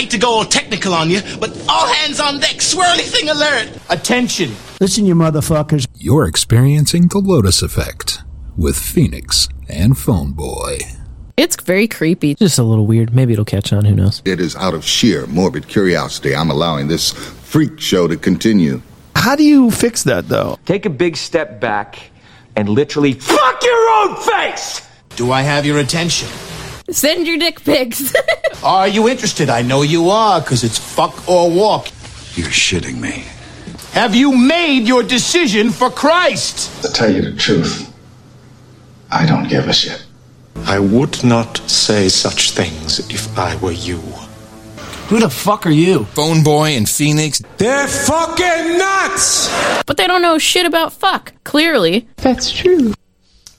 hate to go all technical on you, but all hands on deck, swirly thing alert. Attention. Listen, you motherfuckers. You're experiencing the Lotus Effect with Phoenix and Phone Boy. It's very creepy. Just a little weird. Maybe it'll catch on. Who knows? It is out of sheer morbid curiosity I'm allowing this freak show to continue. How do you fix that, though? Take a big step back and literally fuck your own face! Do I have your attention? Send your dick pics. Are you interested? I know you are, because it's fuck or walk. You're shitting me. Have you made your decision for Christ? To tell you the truth, I don't give a shit. I would not say such things if I were you. Who the fuck are you? Phone Boy and Phoenix. They're fucking nuts! but they don't know shit about fuck, clearly. That's true.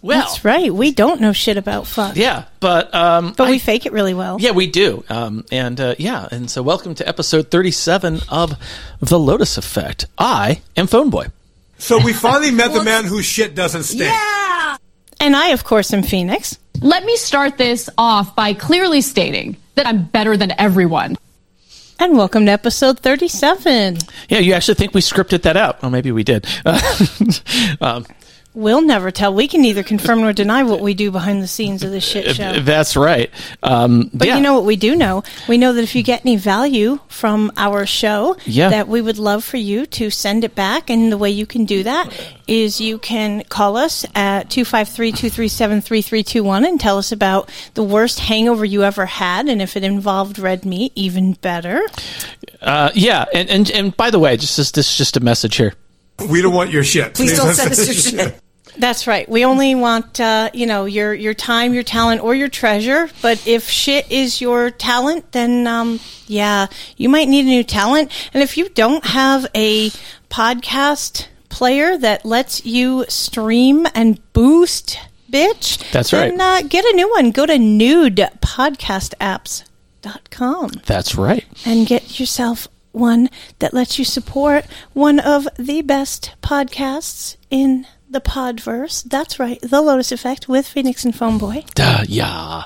Well, That's right. We don't know shit about fuck. yeah, but um, But I- we fake it really well. Yeah, we do. Um, and uh, yeah, and so welcome to episode 37 of The Lotus Effect. I am Phone Boy. So we finally met the man whose shit doesn't stink. Yeah. And I, of course, am Phoenix. Let me start this off by clearly stating that I'm better than everyone. And welcome to episode 37. Yeah, you actually think we scripted that out? Well, maybe we did. um, We'll never tell. We can neither confirm nor deny what we do behind the scenes of this shit show. that's right. Um, But yeah. you know what we do know? We know that if you get any value from our show, Yeah. that we would love for you to send it back. And the way you can do that is you can call us at 253-237-3321 and tell us about the worst hangover you ever had. And if it involved red meat, even better. Uh, yeah, and, and and by the way, just this, this is just a message here. We don't want your shit. Please don't send us your shit. That's right. We only want uh, you know your your time, your talent, or your treasure. But if shit is your talent, then um, yeah, you might need a new talent. And if you don't have a podcast player that lets you stream and boost, bitch, That's then, right. Uh, get a new one. Go to newpodcastapps.com That's right. and get yourself one that lets you support one of the best podcasts in the podverse. That's right, The Lotus Effect with Phoenix and Phone Boy. Duh, yeah.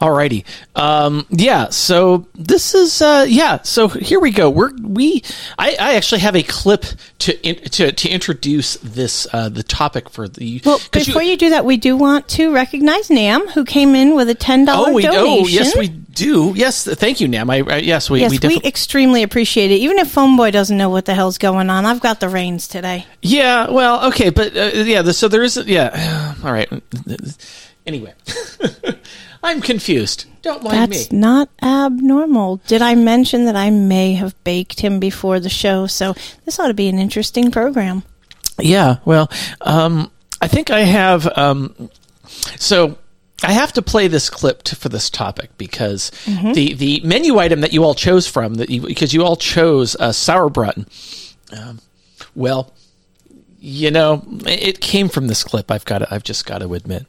Alrighty. Um, yeah. So this is uh, yeah. So here we go. We're we. I, I actually have a clip to in, to to introduce this uh, the topic for the. Well, before you, do that, we do want to recognize Nam, who came in with a ten dollar oh we donation. oh yes we do yes thank you Nam I, I yes we yes, we we, extremely appreciate it. Even if Phone Boy doesn't know what the hell's going on, I've got the reins today. yeah well okay but uh, yeah the, so there is yeah all right anyway I'm confused don't mind me. That's me not abnormal. Did I mention that I may have baked him before the show? So this ought to be an interesting program. Yeah, well, um, I think I have. Um, so I have to play this clip to, for this topic because Mhm. the the menu item that you all chose from that you, because you all chose uh, sauerbraten. Um, well, you know, it came from this clip. I've got to, I've just got to admit.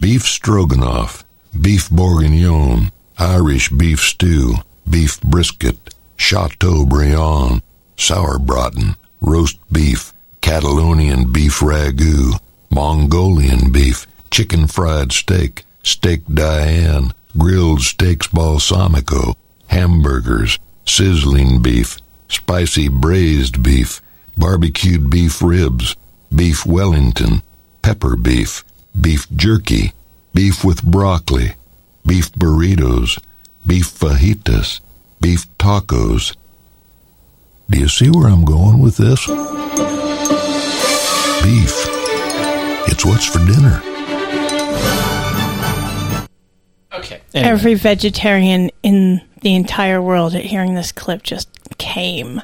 beef stroganoff, beef bourguignon, Irish beef stew, beef brisket, chateaubriand, sauerbraten, roast beef, Catalonian beef ragout, Mongolian beef, chicken fried steak, steak Diane, grilled steaks balsamico, hamburgers, sizzling beef, spicy braised beef, barbecued beef ribs, beef Wellington, pepper beef, beef jerky, beef with broccoli, beef burritos, beef fajitas, beef tacos. Do you see where I'm going with this? Beef. It's what's for dinner. Okay. Every vegetarian in the entire world at hearing this clip just came.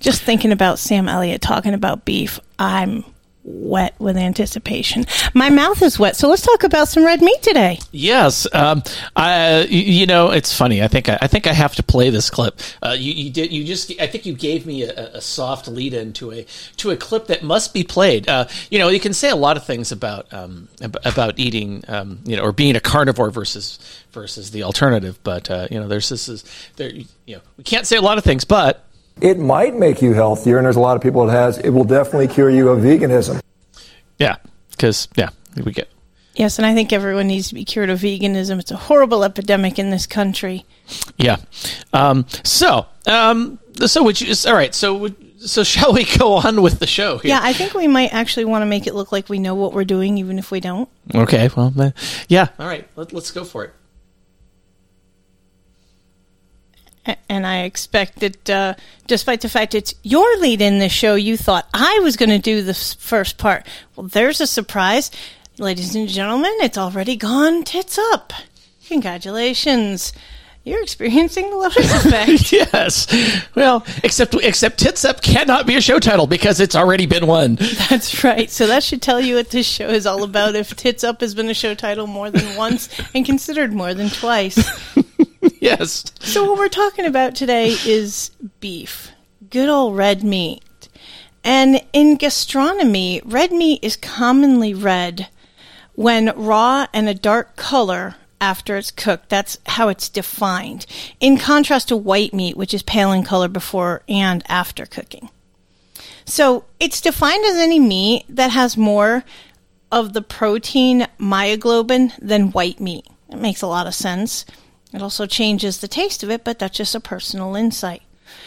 Just thinking about Sam Elliott talking about beef, I'm wet with anticipation. My mouth is wet, so let's talk about some red meat today. Yes, um, I, you know it's funny. I think I, I think I have to play this clip. Uh, you, you did. You just. I think you gave me a, a soft lead in to a to a clip that must be played. Uh, you know, you can say a lot of things about um, about eating, um, you know, or being a carnivore versus versus the alternative. But uh, you know, there's this is there. You know, we can't say a lot of things, but It might make you healthier, and there's a lot of people it has. It will definitely cure you of veganism. yeah, because yeah, we get Yes, and I think everyone needs to be cured of veganism. It's a horrible epidemic in this country. Yeah. Um, so, um, so would you? All right. So, would, so shall we go on with the show? Here? Yeah, I think we might actually want to make it look like we know what we're doing, even if we don't. Okay. Well, yeah. All right. Let, let's go for it. A- And I expect that, uh, despite the fact it's your lead in this show, you thought I was going to do the first part. Well, there's a surprise. Ladies and gentlemen, it's already gone tits up. Congratulations. You're experiencing the Lotus Effect. yes. Well, except except tits up cannot be a show title because it's already been one. That's right. So that should tell you what this show is all about. If Tits Up has been a show title more than once and considered more than twice. yes. So what we're talking about today is beef. Good old red meat. And in gastronomy, red meat is commonly red when raw and a dark color after it's cooked. That's how it's defined. In contrast to white meat, which is pale in color before and after cooking. So it's defined as any meat that has more of the protein myoglobin than white meat. It makes a lot of sense. It also changes the taste of it, but that's just a personal insight.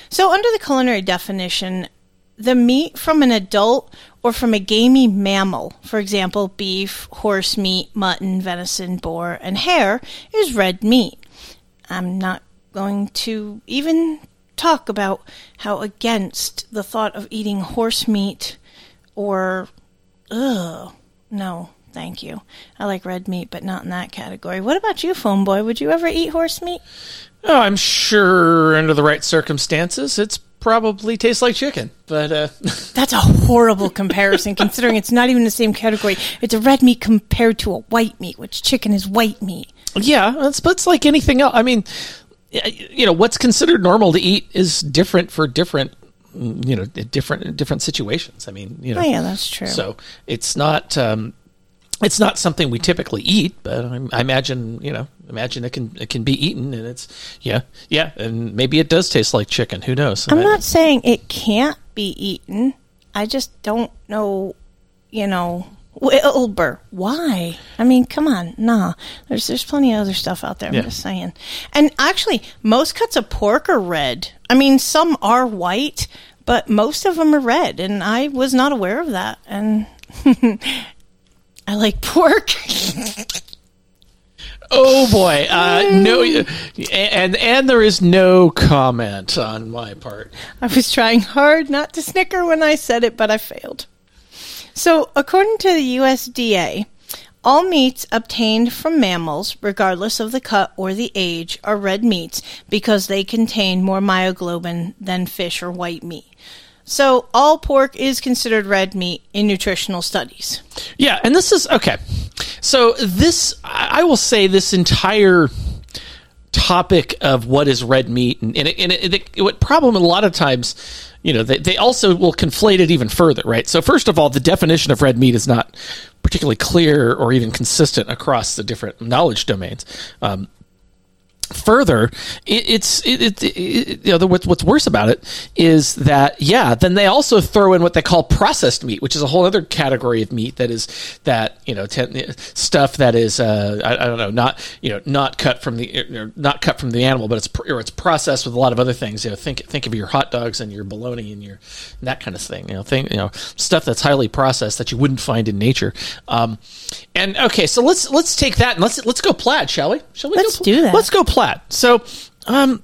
So, under the culinary definition, the meat from an adult or from a gamey mammal, for example, beef, horse meat, mutton, venison, boar, and hare, is red meat. I'm not going to even talk about how against the thought of eating horse meat or, ugh, no, thank you. I like red meat, but not in that category. What about you, phone boy? Would you ever eat horse meat? Oh, I'm sure under the right circumstances, it's probably tastes like chicken. But uh, That's a horrible comparison, considering it's not even the same category. It's a red meat compared to a white meat, which chicken is white meat. yeah, it's, but it's like anything else. I mean, you know, what's considered normal to eat is different for different, mm, you know, different different situations. I mean, you know, Oh, yeah, that's true. So it's not. Um, it's not something we typically eat, but I, I imagine you know, imagine it can it can be eaten, and it's yeah, yeah, and maybe it does taste like chicken. Who knows? I'm not saying it can't be eaten. I just don't know, you know, Wilbur. Why? I mean, come on, nah. There's there's plenty of other stuff out there. I'm Yeah. just saying. And actually, most cuts of pork are red. I mean, some are white, but most of them are red, and I was not aware of that. And I like pork. Oh boy, uh, no, and and there is no comment on my part. I was trying hard not to snicker when I said it, but I failed. So, according to the USDA, all meats obtained from mammals, regardless of the cut or the age, are red meats because they contain more myoglobin than fish or white meat. So, all pork is considered red meat in nutritional studies. Yeah, and this is okay. So this, I will say, this entire topic of what is red meat, and, and, it, and it, it, what problem a lot of times, you know, they, they also will conflate it even further, right? So first of all, the definition of red meat is not particularly clear or even consistent across the different knowledge domains. Um, further it, it's it, it, it, you know the, what's, what's worse about it is that yeah then they also throw in what they call processed meat which is a whole other category of meat that is that you know ten, stuff that is uh, I, I don't know not you know not cut from the not cut from the animal but it's or it's processed with a lot of other things. You know think think of your hot dogs and your bologna and your and that kind of thing. You know thing you know stuff that's highly processed that you wouldn't find in nature. Um, and okay so let's let's take that and let's let's go plaid shall we? Shall we Let's go, do that. let's go plaid so um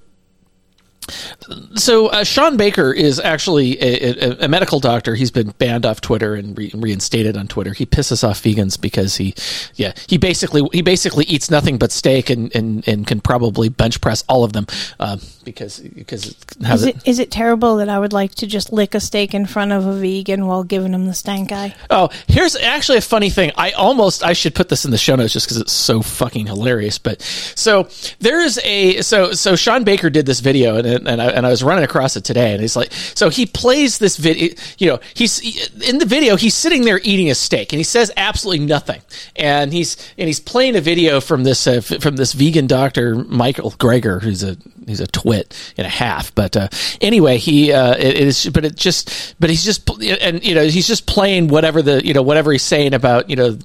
so uh, Shawn Baker is actually a, a, a medical doctor. He's been banned off Twitter and re- reinstated on Twitter. He pisses off vegans because he, yeah, he basically he basically eats nothing but steak and, and, and can probably bench press all of them um, because because it has Is it is it terrible that I would like to just lick a steak in front of a vegan while giving him the stank eye? Oh, here's actually a funny thing. I almost I should put this in the show notes just because it's so fucking hilarious. But so there is a so so Shawn Baker did this video and and I, and I was running across it today, and he's like, so he plays this video. You know, he's in the video. He's sitting there eating a steak, and he says absolutely nothing. And he's and he's playing a video from this uh, from this vegan doctor Michael Greger, who's a he's a twit and a half. But uh, anyway, he uh, it, it is. But it just but he's just and you know he's just playing whatever the you know whatever he's saying about you know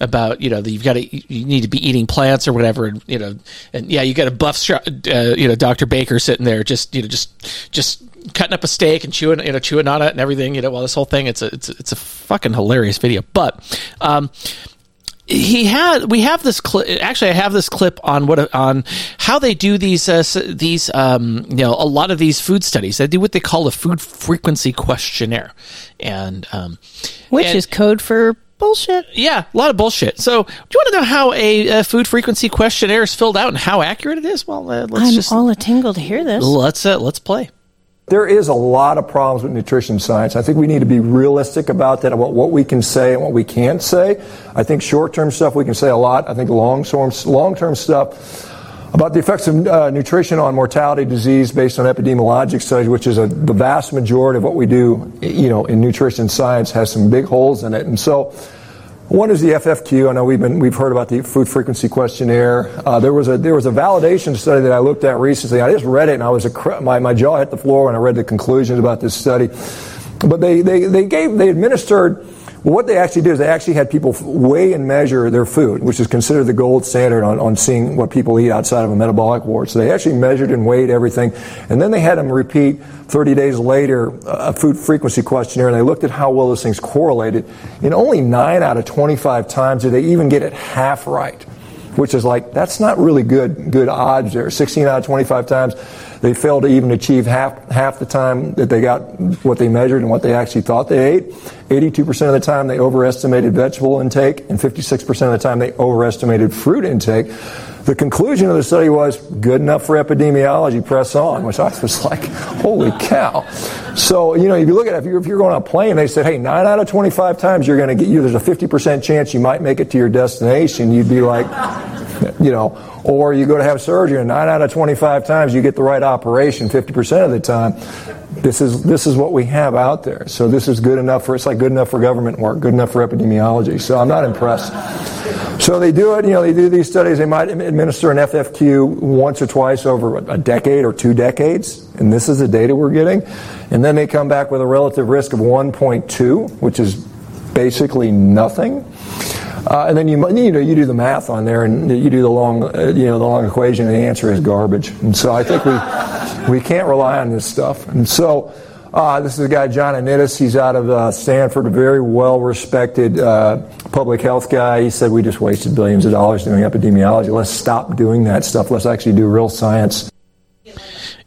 about you know that you've got to you need to be eating plants or whatever, and you know and yeah, you got a buff uh, you know Dr. Baker sitting there just you know just just cutting up a steak and chewing you know chewing on it and everything. You know, well this whole thing it's a it's a, it's a fucking hilarious video, but. um he had we have this clip actually i have this clip on what on how they do these uh, these um, you know a lot of these food studies they do what they call a food frequency questionnaire and um, Which and- is code for bullshit. yeah a lot of bullshit so do you want to know how a, uh food frequency questionnaire is filled out and how accurate it is well uh, let's I'm just all a tingle to hear this. let's uh, let's play There is a lot of problems with nutrition science. I think we need to be realistic about that, about what we can say and what we can't say. I think short-term stuff we can say a lot. I think long-term, long-term stuff about the effects of uh, nutrition on mortality, disease, based on epidemiologic studies, which is a, the vast majority of what we do, you know, in nutrition science, has some big holes in it. And so, one is the FFQ. I know we've been we've heard about the food frequency questionnaire. Uh, there was a there was a validation study that I looked at recently. I just read it and I was a, my my jaw hit the floor when I read the conclusions about this study. But they they they gave they administered. Well, what they actually did is they actually had people weigh and measure their food, which is considered the gold standard on, on seeing what people eat outside of a metabolic ward. So they actually measured and weighed everything. And then they had them repeat 30 days later a food frequency questionnaire and they looked at how well those things correlated. And only 9 out of 25 times did they even get it half right, which is like, that's not really good, good odds there. 16 out of 25 times they failed to even achieve half, half the time that they got what they measured and what they actually thought they ate. 82% of the time they overestimated vegetable intake and 56% of the time they overestimated fruit intake. The conclusion of the study was good enough for epidemiology, press on, which I was like, holy cow. So, you know, if you look at it, if you're, if you're going on a plane, they said, hey, 9 out of 25 times you're going to get you, there's a 50% chance you might make it to your destination. You'd be like, you know, or you go to have surgery and 9 out of 25 times you get the right operation 50% of the time. This is, this is what we have out there. So this is good enough for, it's like good enough for government work, good enough for epidemiology. So I'm not impressed. So they do it, you know, they do these studies. They might administer an FFQ once or twice over a decade or two decades. And this is the data we're getting. And then they come back with a relative risk of 1.2, which is basically nothing. Uh, and then you you know you do the math on there and you do the long uh, you know the long equation and the answer is garbage. And so I think we we can't rely on this stuff. And so uh, this is a guy John Ioannidis. He's out of uh, Stanford, a very well respected uh, public health guy. He said we just wasted billions of dollars doing epidemiology. Let's stop doing that stuff. Let's actually do real science.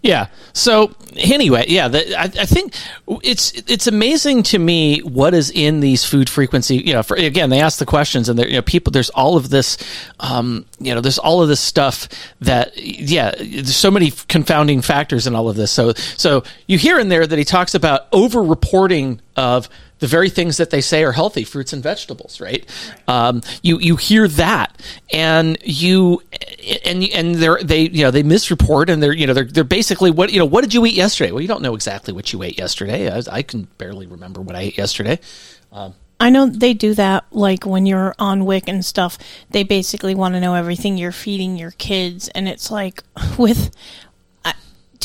Yeah. So anyway, yeah, the, I, I think it's it's amazing to me what is in these food frequency. You know, for, again, they ask the questions, and there, you know, people. There's all of this, um, you know, there's all of this stuff that, yeah, there's so many confounding factors in all of this. So, so you hear in there that he talks about over-reporting of the very things that they say are healthy, fruits and vegetables, right? Um, you you hear that, and you and and they're they you know they misreport, and they're you know they're they're basically what you know what did you eat yesterday? Well, you don't know exactly what you ate yesterday. I, I can barely remember what I ate yesterday. Um, I know they do that like when you're on WIC and stuff. They basically want to know everything you're feeding your kids, and it's like with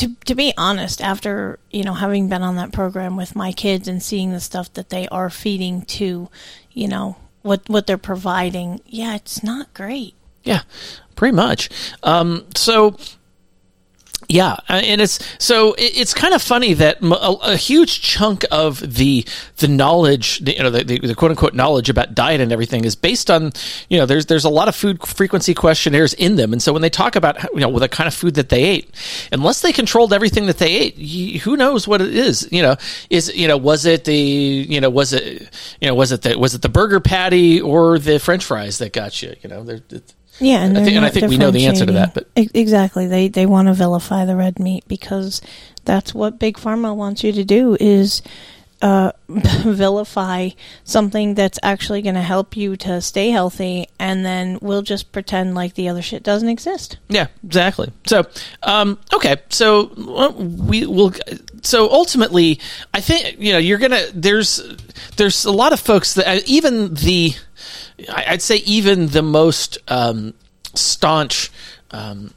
to to be honest, after you know having been on that program with my kids and seeing the stuff that they are feeding to, you know what what they're providing, yeah, it's not great. Yeah, pretty much. Um, so. Yeah, uh, and it's so it's kind of funny that a huge chunk of the the knowledge, the, you know, the, the, quote unquote knowledge about diet and everything is based on, you know, there's there's a lot of food frequency questionnaires in them, and so when they talk about you know the kind of food that they ate, unless they controlled everything that they ate, who knows what it is? You know, is you know was it the you know was it you know was it the was it the burger patty or the French fries that got you? You know, Yeah, and, I think, and I think we know the answer to that, but. Exactly, they they want to vilify the red meat because that's what big pharma wants you to do is uh, vilify something that's actually going to help you to stay healthy, and then we'll just pretend like the other shit doesn't exist. Yeah, exactly. So, um, okay, so well, we will. So ultimately, I think you know you're gonna. There's there's a lot of folks that uh, even the, I'd say even the most um, staunch. Um,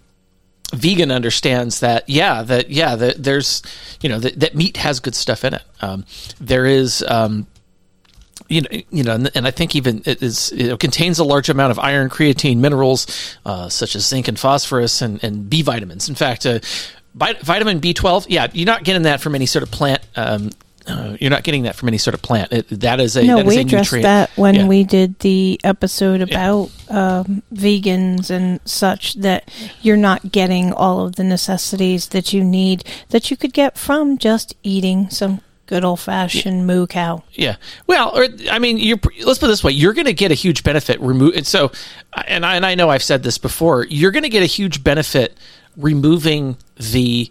vegan understands that yeah that yeah that there's you know that, that meat has good stuff in it um, there is um, you know, you know, and, I think even it is it contains a large amount of iron, creatine, minerals uh, such as zinc and phosphorus, and, and B vitamins. In fact, uh, vitamin B twelve, yeah, you're not getting that from any sort of plant. Um, uh, you're not getting that from any sort of plant. It, that is a no, that is we addressed nutrient. that when Yeah. we did the episode about um, vegans and such. That you're not getting all of the necessities that you need that you could get from just eating some good old fashioned moo cow. Yeah. Well, or I mean, you're let's put it this way: you're going to get a huge benefit. Remove and so, and I and I know I've said this before. You're going to get a huge benefit removing the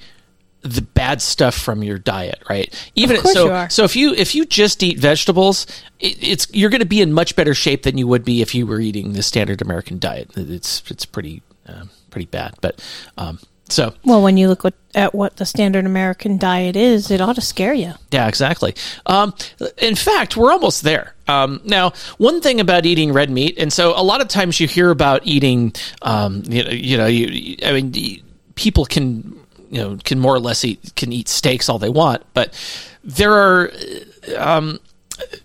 the bad stuff from your diet, right? Even so, so if you if you just eat vegetables, it, it's you're going to be in much better shape than you would be if you were eating the standard American diet. It's it's pretty um, pretty bad, but um, so Well, when you look what, at what the standard American diet is, it ought to scare you. Yeah, exactly. Um, in fact, we're almost there. Um, now, one thing about eating red meat, and so a lot of times you hear about eating, um, you know, you know, you, I mean, people can, you know, can more or less eat can eat steaks all they want, but there are. Um,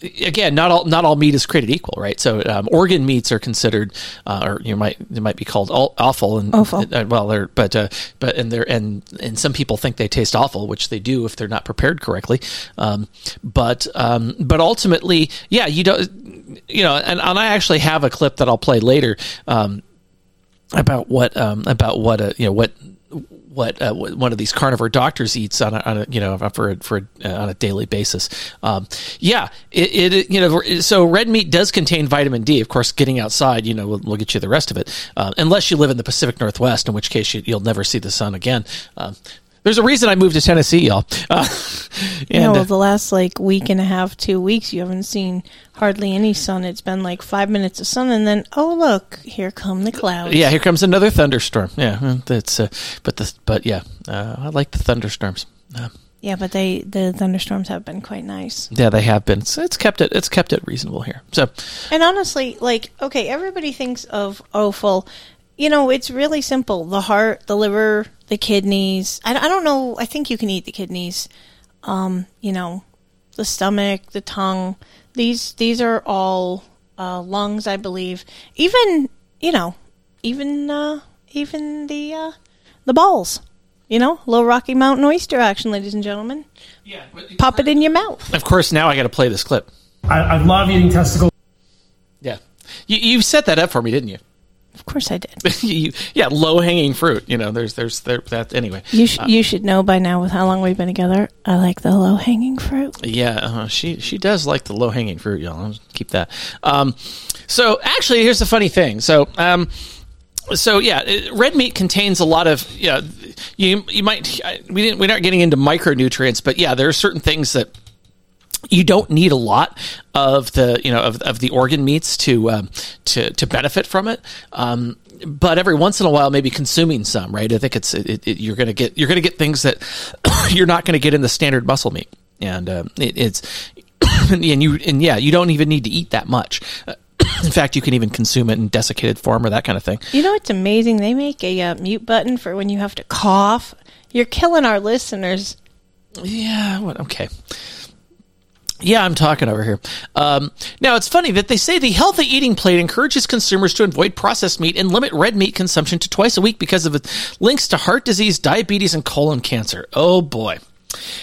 Again, not all not all meat is created equal, right? So, um, organ meats are considered, uh, or you might they might be called offal, and Awful. uh, well, they're but uh, but and they're and and some people think they taste awful, which they do if they're not prepared correctly. Um, but um, but ultimately, yeah, you don't, you know, and, and I actually have a clip that I'll play later um, about what um, about what uh, you know what what uh, one of these carnivore doctors eats on a, on a you know for a, for a, uh, on a daily basis. Um, yeah, it, it you know so red meat does contain vitamin D. Of course, getting outside you know will, will get you the rest of it, uh, unless you live in the Pacific Northwest, in which case you, you'll never see the sun again. Um, there's a reason I moved to Tennessee, y'all. Uh, You know, and, uh, the last like week and a half, two weeks, you haven't seen hardly any sun. It's been like five minutes of sun, and then oh look, here come the clouds. yeah, here comes another thunderstorm. Yeah, that's uh, but the but yeah, uh, I like the thunderstorms. Uh, Yeah, but they the thunderstorms have been quite nice. yeah, they have been. So it's kept it. It's kept it reasonable here. So And honestly, like, okay, everybody thinks of offal. You know, it's really simple. The heart, the liver, the kidneys. I, I don't know. I think you can eat the kidneys. Um, you know, the stomach, the tongue. These these are all uh, lungs, I believe. Even you know, even uh, even the uh, the balls. You know, little Rocky Mountain oyster action, ladies and gentlemen. Yeah, pop it in your mouth. of course now I got to play this clip. I, I love eating testicles. Yeah, you you set that up for me, didn't you? Of course, I did. you, yeah, low hanging fruit. You know, there's there's there that anyway. You sh- Uh, you should know by now with how long we've been together. I like the low hanging fruit. Yeah, uh, she she does like the low hanging fruit, y'all. I'll keep that. Um, so actually, here's the funny thing. So. Um, so yeah, it- red meat contains a lot of yeah. You you might we didn't we're not getting into micronutrients, but yeah, there are certain things that you don't need a lot of the you know of, of the organ meats to um, to to benefit from it. Um, but every once in a while, maybe consuming some, right? I think it's it, it, you're gonna get you're gonna get things that you're not gonna get in the standard muscle meat, and um, it, it's and you and yeah, you don't even need to eat that much. Uh, in fact, you can even consume it in desiccated form or that kind of thing. You know what's amazing? They make a uh, mute button for when you have to cough. You're killing our listeners. Yeah, what? Okay. Yeah, I'm talking over here. Um, now, it's funny that they say the healthy eating plate encourages consumers to avoid processed meat and limit red meat consumption to twice a week because of its links to heart disease, diabetes, and colon cancer. Oh boy.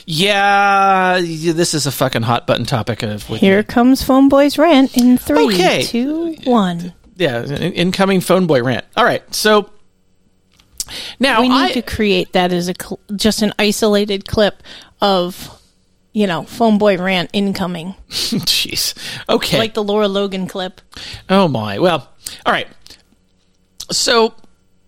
Yeah, this is a fucking hot button topic. Of Here comes Phone Boy's rant in three, Okay. two, one. yeah, incoming phone boy rant. All right, so now we need I to create that as a cl- just an isolated clip of, you know, Phone Boy rant incoming, jeez. Okay, like the Lara Logan clip. Oh my. Well, all right. So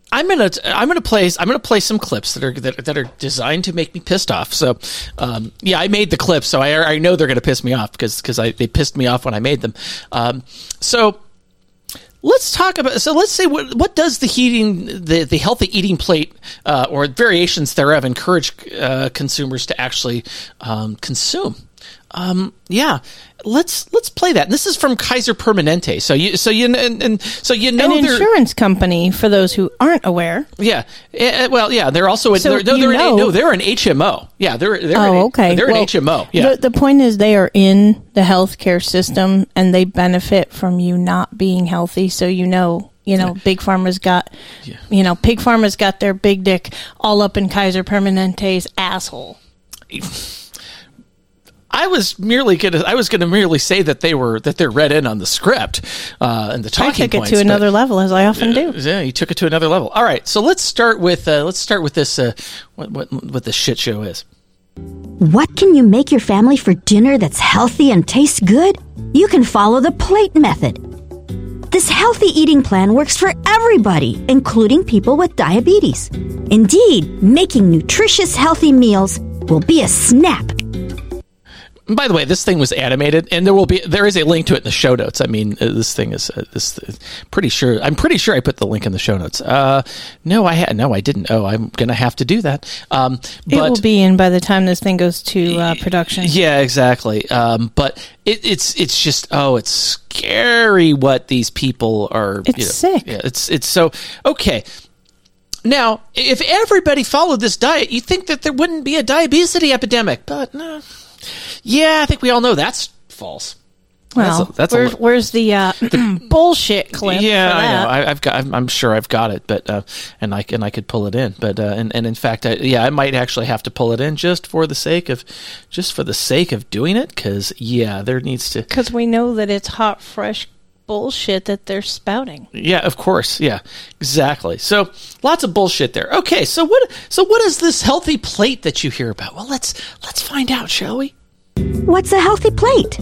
I'm gonna I'm gonna play I'm gonna play some clips that are that, that are designed to make me pissed off. So, um, yeah, I made the clips, so I, I know they're gonna piss me off because because I they pissed me off when I made them. Um, so let's talk about so let's say what what does the heating the the healthy eating plate uh, or variations thereof encourage uh, consumers to actually um, consume um, yeah let's let's play that this is from kaiser permanente so you so you and, and so you know An insurance company, for those who aren't aware. yeah eh, well yeah they're also So they're, they're, they're an, no they're an hmo yeah they're they're oh, an, okay. they're Well, an hmo yeah The, the point is, they are in the healthcare system, and they benefit from you not being healthy. So you know, you know, big pharma's got, you know, pig pharma's got their big dick all up in Kaiser Permanente's asshole. I was merely gonna I was gonna merely say that they were that they're read in on the script uh, and the talking I took it to but- another level, as I often do. Yeah, you took it to another level. All right, so let's start with uh, let's start with this uh, what what what this shit show is. What can you make your family for dinner that's healthy and tastes good? You can follow the plate method. This healthy eating plan works for everybody, including people with diabetes. Indeed, making nutritious, healthy meals will be a snap. And by the way, this thing was animated, and there will be there is a link to it in the show notes. I mean, uh, this thing is uh, this. uh, Pretty sure I'm pretty sure I put the link in the show notes. Uh, no, I had no, I didn't. Oh, I'm gonna have to do that. Um, it but will be in by the time this thing goes to uh, production. Yeah, exactly. Um, but it, it's it's just oh, it's scary what these people are. It's you know, sick. Yeah, it's it's so okay. Now, if everybody followed this diet, you think that there wouldn't be a diabetes epidemic, but no. Yeah, I think we all know that's false. Well, that's a, that's where, li- where's the, uh, bullshit clip? yeah, for I know. I, I've got. I'm, I'm sure I've got it, but uh, and I and I could pull it in, but uh, and and in fact, I, yeah, I might actually have to pull it in just for the sake of, just for the sake of doing it, because yeah, there needs to. Because we know that it's hot, fresh bullshit that they're spouting. Yeah, of course. Yeah, exactly. So lots of bullshit there. Okay, so what? So what is this healthy plate that you hear about? Well, let's let's find out, shall we? What's a healthy plate?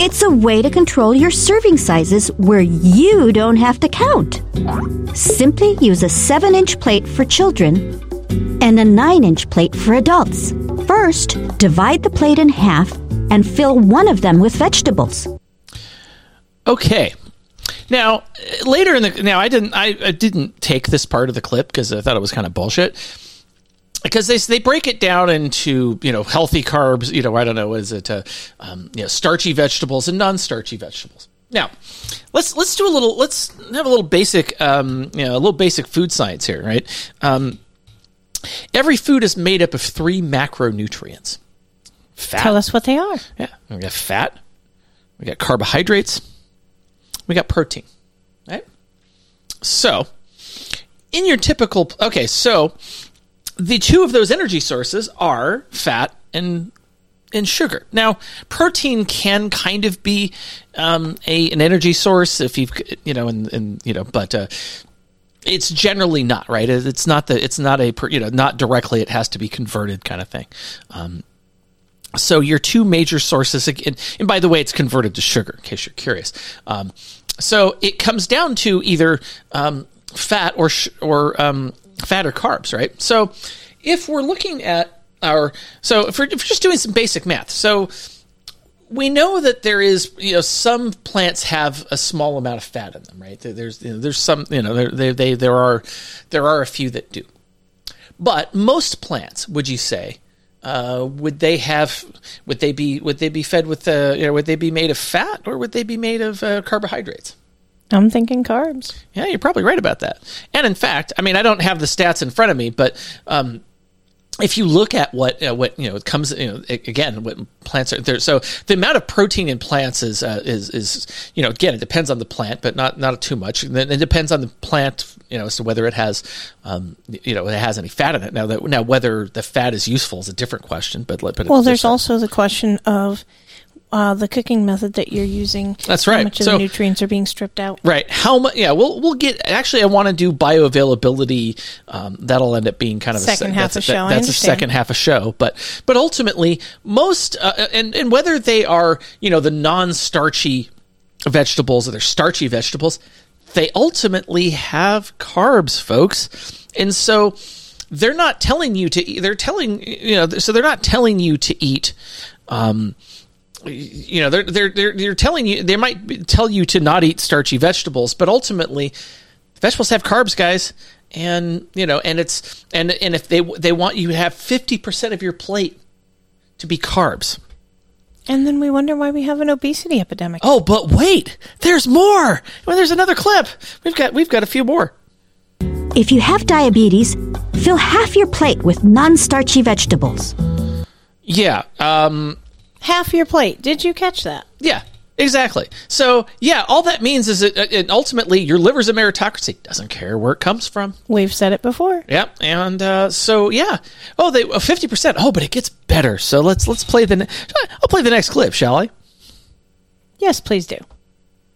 It's a way to control your serving sizes where you don't have to count. Simply use a 7 inch plate for children and a 9 inch plate for adults. First, divide the plate in half and fill one of them with vegetables. Okay. Now, later in the now, I didn't I, I didn't take this part of the clip because I thought it was kind of bullshit. Because they they break it down into you know healthy carbs, you know I don't know is it uh, um, you know starchy vegetables and non-starchy vegetables. Now, let's let's do a little let's have a little basic um, you know a little basic food science here, right? Um, every food is made up of three macronutrients. Fat. Tell us what they are. Yeah, we got fat, we got carbohydrates, we got protein. Right. So, in your typical okay, so the two of those energy sources are fat and and sugar. Now, protein can kind of be um, a an energy source if you've you know and, and you know, but uh, it's generally not right. It's not the it's not a you know not directly. It has to be converted kind of thing. Um, so your two major sources, and, and by the way, it's converted to sugar in case you're curious. Um, so it comes down to either um, fat or sh- or fat or carbs, right? So if we're looking at our so if we're, if we're just doing some basic math, so we know that there is you know some plants have a small amount of fat in them, right? There's you know, there's some you know there they, they there are there are a few that do, but most plants, would you say? Uh, would they have? Would they be? Would they be fed with? Uh, you know, would they be made of fat or would they be made of uh, carbohydrates? I'm thinking carbs. Yeah, you're probably right about that. And in fact, I mean, I don't have the stats in front of me, but um, if you look at what uh, what you know it comes you know again what plants are there so the amount of protein in plants is uh, is is you know again it depends on the plant but not not too much and then it depends on the plant you know as to whether it has um, you know it has any fat in it now that now whether the fat is useful is a different question but but Well, there's also the question of uh, the cooking method that you're using. That's right. How much of So- the nutrients are being stripped out? Right. How much? Yeah. We'll we'll get. Actually, I want to do bioavailability. Um, that'll end up being kind of Second a, half that's a show, I that's a second half a show. But but ultimately, most uh, and and whether they are you know the non-starchy vegetables or they're starchy vegetables, they ultimately have carbs, folks. And so they're not telling you to eat, they're telling, you know, so they're not telling you to eat, um, you know, they're, they're, they're, they're telling you, they might tell you to not eat starchy vegetables, but ultimately vegetables have carbs, guys. And, you know, and it's, and, and if they, they want you to have 50% of your plate to be carbs. And then we wonder why we have an obesity epidemic. Oh, but wait, there's more. Well, there's another clip. We've got we've got a few more. If you have diabetes, fill half your plate with non starchy vegetables. Yeah. Um, Half your plate. Did you catch that? yeah. Exactly. So yeah, all that means is that uh, ultimately your liver's a meritocracy. Doesn't care where it comes from. We've said it before. Yep. And uh, so yeah. Oh, they fifty percent. Oh, but it gets better. So let's let's play the. Ne- I'll play the next clip, shall I? Yes, please do.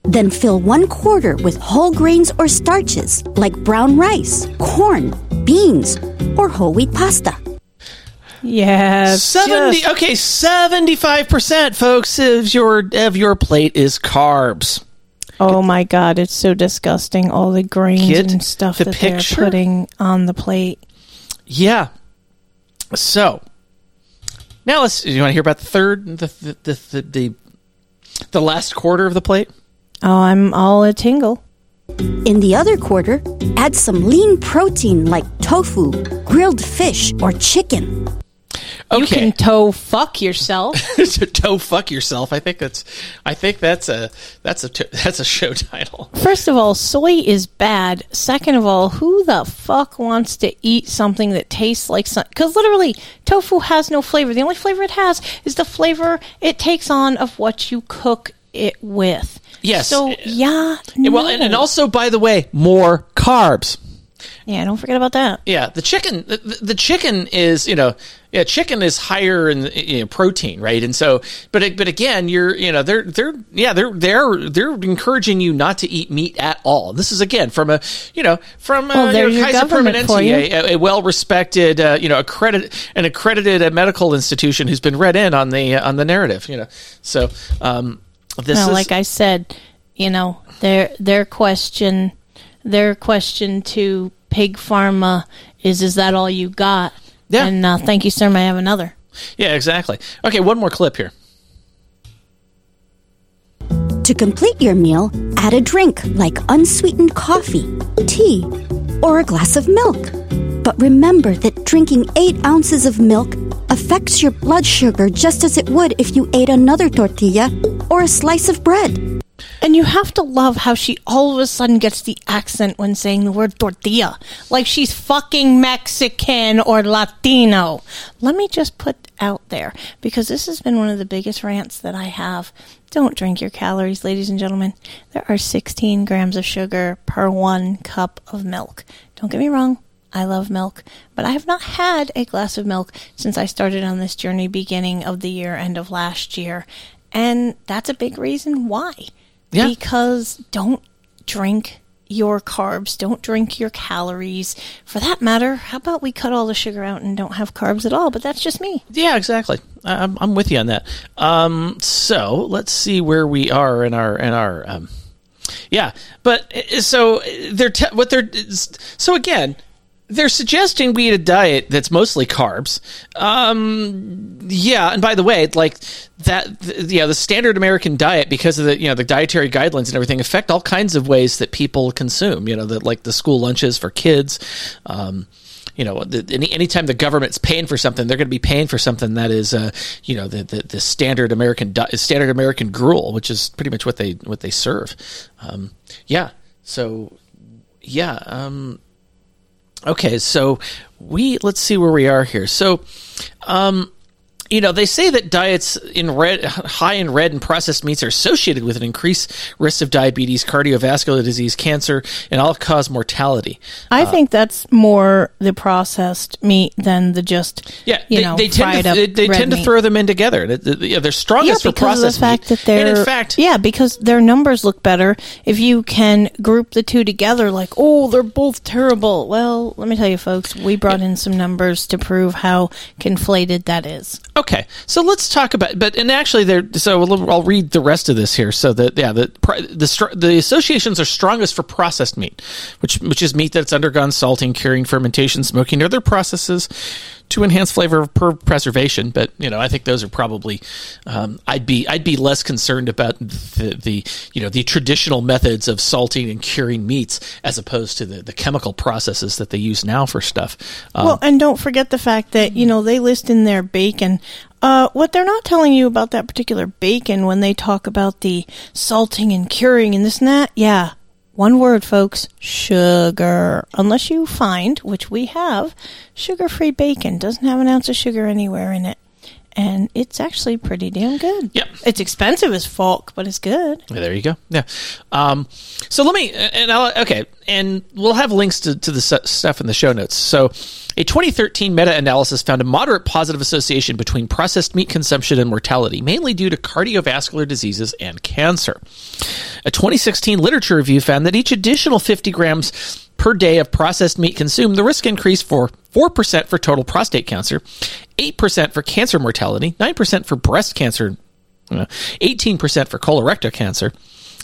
Then fill one quarter with whole grains or starches like brown rice, corn, beans, or whole wheat pasta. Yes. Seventy. Okay, seventy-five percent, folks, of your of your plate is carbs. Oh my god, it's so disgusting. All the grains Get and stuff the that picture? they're putting on the plate. Yeah. So now let's. Do You want to hear about the third, the the the the, the, the last quarter of the plate? Oh, I'm all a tingle. In the other quarter, add some lean protein like tofu, grilled fish, or chicken. You can toe fuck yourself. to toe fuck yourself. I think that's. I think that's a that's a that's a show title. First of all, soy is bad. Second of all, who the fuck wants to eat something that tastes like some? Because literally, tofu has no flavor. The only flavor it has is the flavor it takes on of what you cook it with. Yes. So yeah. Eh, well, and, and also, by the way, more carbs. yeah, don't forget about that. Yeah, the chicken. The- the chicken is you know, yeah, chicken is higher in you know, protein, right? And so, but it- but again, you're you know, they're they're yeah, they're they're they're encouraging you not to eat meat at all. This is again from a you know from Well, uh, there's you know, Kaiser government for you. Permanente, a, a well respected uh, you know accredited an accredited uh, medical institution who's been read in on the uh, on the narrative. You know, so um, this no, is like I said, you know, their their question their question to Pig Pharma is is that all you got? Yeah. And uh, thank you, sir. May I have another? yeah, exactly. Okay, one more clip here. To complete your meal, add a drink like unsweetened coffee, tea, or a glass of milk. But remember that drinking 8 ounces of milk affects your blood sugar just as it would if you ate another tortilla or a slice of bread. And you have to love how she all of a sudden gets the accent when saying the word tortilla. Like she's fucking Mexican or Latino. Let me just put out there, because this has been one of the biggest rants that I have. Don't drink your calories, ladies and gentlemen. There are 16 grams of sugar per one cup of milk. Don't get me wrong. I love milk, but I have not had a glass of milk since I started on this journey beginning of the year, end of last year. And that's a big reason why. Yeah. Because don't drink your carbs, don't drink your calories. For that matter, how about we cut all the sugar out and don't have carbs at all? But that's just me. Yeah, exactly. I'm, I'm with you on that. Um, so let's see where we are in our in our. Um, yeah, but uh, so they're te- what they're so again. They're suggesting we eat a diet that's mostly carbs. Um, yeah, and by the way, like that, th- yeah, the standard American diet because of the you know the dietary guidelines and everything affect all kinds of ways that people consume. You know, that like the school lunches for kids. Um, you know, the, any anytime the government's paying for something, they're going to be paying for something that is, uh, you know, the, the, the standard American di- standard American gruel, which is pretty much what they what they serve. Um, yeah. So, yeah. Um, okay. So we let's see where we are here. So, um, you know, they say that diets in red, high in red and processed meats are associated with an increased risk of diabetes, cardiovascular disease, cancer, and all cause mortality. I Uh, think that's more the processed meat than the just Yeah, you they, know they tend to up they, they tend to meat. throw them in together. They- they- yeah, they're strongest yeah, for processed the fact meat. that they're and in fact, yeah, because their numbers look better if you can group the two together. Like, oh, they're both terrible. Well, let me tell you, folks, we brought in some numbers to prove how conflated that is. Okay, so let's talk about. But and actually, there. So I'll I'll read the rest of this here. So that yeah, the the the associations are strongest for processed meat, which which is meat that's undergone salting, curing, fermentation, smoking, other processes to enhance flavor per preservation. But you know, I think those are probably. Um, I'd be I'd be less concerned about the, the you know the traditional methods of salting and curing meats as opposed to the, the chemical processes that they use now for stuff. Um, well, and don't forget the fact that you know they list in their bacon. Uh, what they're not telling you about that particular bacon when they talk about the salting and curing and this and that, yeah, one word, folks sugar. Unless you find, which we have, sugar free bacon. Doesn't have an ounce of sugar anywhere in it. And it's actually pretty damn good. Yep. It's expensive as fuck, but it's good. Yeah, there you go. Yeah. Um, so let me, and I'll, okay, and we'll have links to, to the stuff in the show notes. So a 2013 meta analysis found a moderate positive association between processed meat consumption and mortality, mainly due to cardiovascular diseases and cancer. A 2016 literature review found that each additional 50 grams per day of processed meat consumed, the risk increased for 4% for total prostate cancer, 8% for cancer mortality, 9% for breast cancer, 18% uh, for colorectal cancer,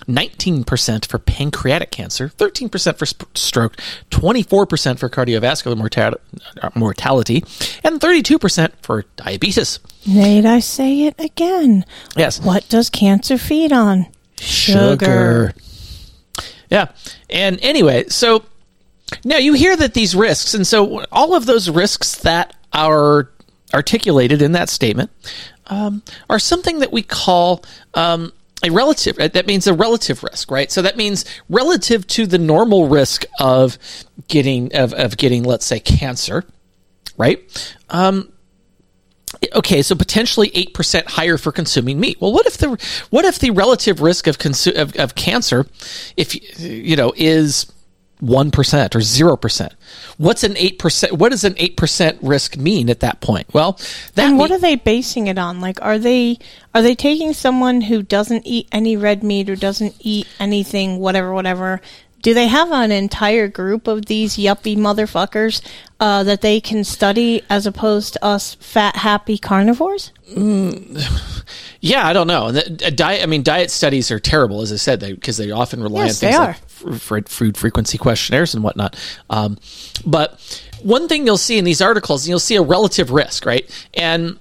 19% for pancreatic cancer, 13% for sp- stroke, 24% for cardiovascular morta- uh, mortality, and 32% for diabetes. Need I say it again? Yes. What does cancer feed on? Sugar. Sugar. Yeah. And anyway, so now you hear that these risks, and so all of those risks that are articulated in that statement um, are something that we call um, a relative. That means a relative risk, right? So that means relative to the normal risk of getting of, of getting, let's say, cancer, right? Um, okay, so potentially eight percent higher for consuming meat. Well, what if the what if the relative risk of consu- of, of cancer, if you know, is 1% or 0%. What's an 8%? What does an 8% risk mean at that point? Well, that And what are they basing it on? Like are they are they taking someone who doesn't eat any red meat or doesn't eat anything whatever whatever do they have an entire group of these yuppie motherfuckers uh, that they can study as opposed to us fat happy carnivores? Mm, yeah, I don't know. The, diet, I mean, diet studies are terrible, as I said, because they, they, often rely yes, on things like f- food frequency questionnaires and whatnot. Um, but one thing you'll see in these articles, you'll see a relative risk, right? And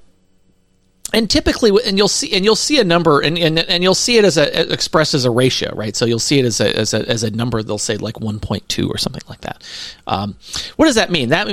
and typically and you'll see and you'll see a number and, and, and you'll see it as a expressed as a ratio right? So you'll see it as a as a, as a number they'll say like 1.2 or something like that. Um, what does that mean? That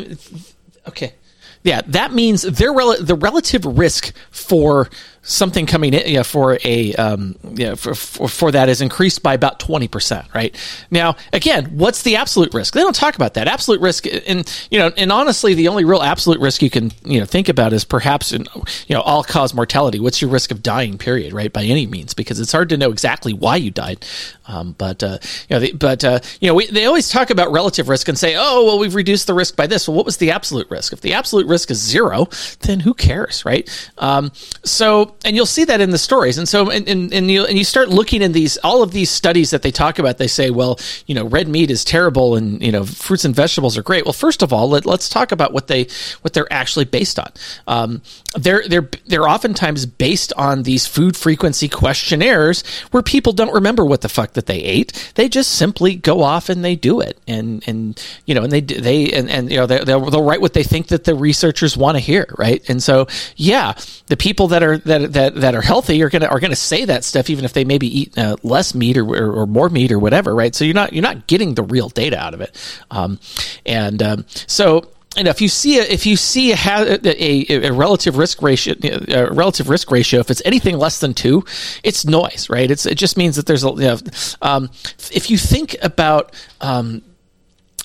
okay. Yeah that means their rel- the relative risk for something coming in yeah, for a um, yeah, for, for, for that is increased by about 20% right? Now again what's the absolute risk? They don't talk about that. Absolute risk and you know and honestly the only real absolute risk you can you know think about is perhaps in, you know all cause mortality. What's your risk of dying period right by any means? Because it's hard to know exactly why you died. Um, but uh, you know they, but uh, you know we, they always talk about relative risk and say oh well we've reduced the risk by this. Well what was the absolute risk? If the absolute risk is zero then who cares right? Um, so and you'll see that in the stories. And so, and, and, and, you, and you start looking in these, all of these studies that they talk about, they say, well, you know, red meat is terrible and, you know, fruits and vegetables are great. Well, first of all, let, us talk about what they, what they're actually based on. Um, they're, they're, they're oftentimes based on these food frequency questionnaires where people don't remember what the fuck that they ate. They just simply go off and they do it. And, and, you know, and they, they, and, and you know, they, they'll, they'll write what they think that the researchers want to hear. Right. And so, yeah, the people that are, that, that, that are healthy are gonna are gonna say that stuff even if they maybe eat uh, less meat or, or, or, more meat or whatever, right? So you're not you're not getting the real data out of it, um, and um, so and if you see a, if you see a, a, a relative risk ratio, a relative risk ratio, if it's anything less than two, it's noise, right? It's it just means that there's a. You know, um, if you think about um,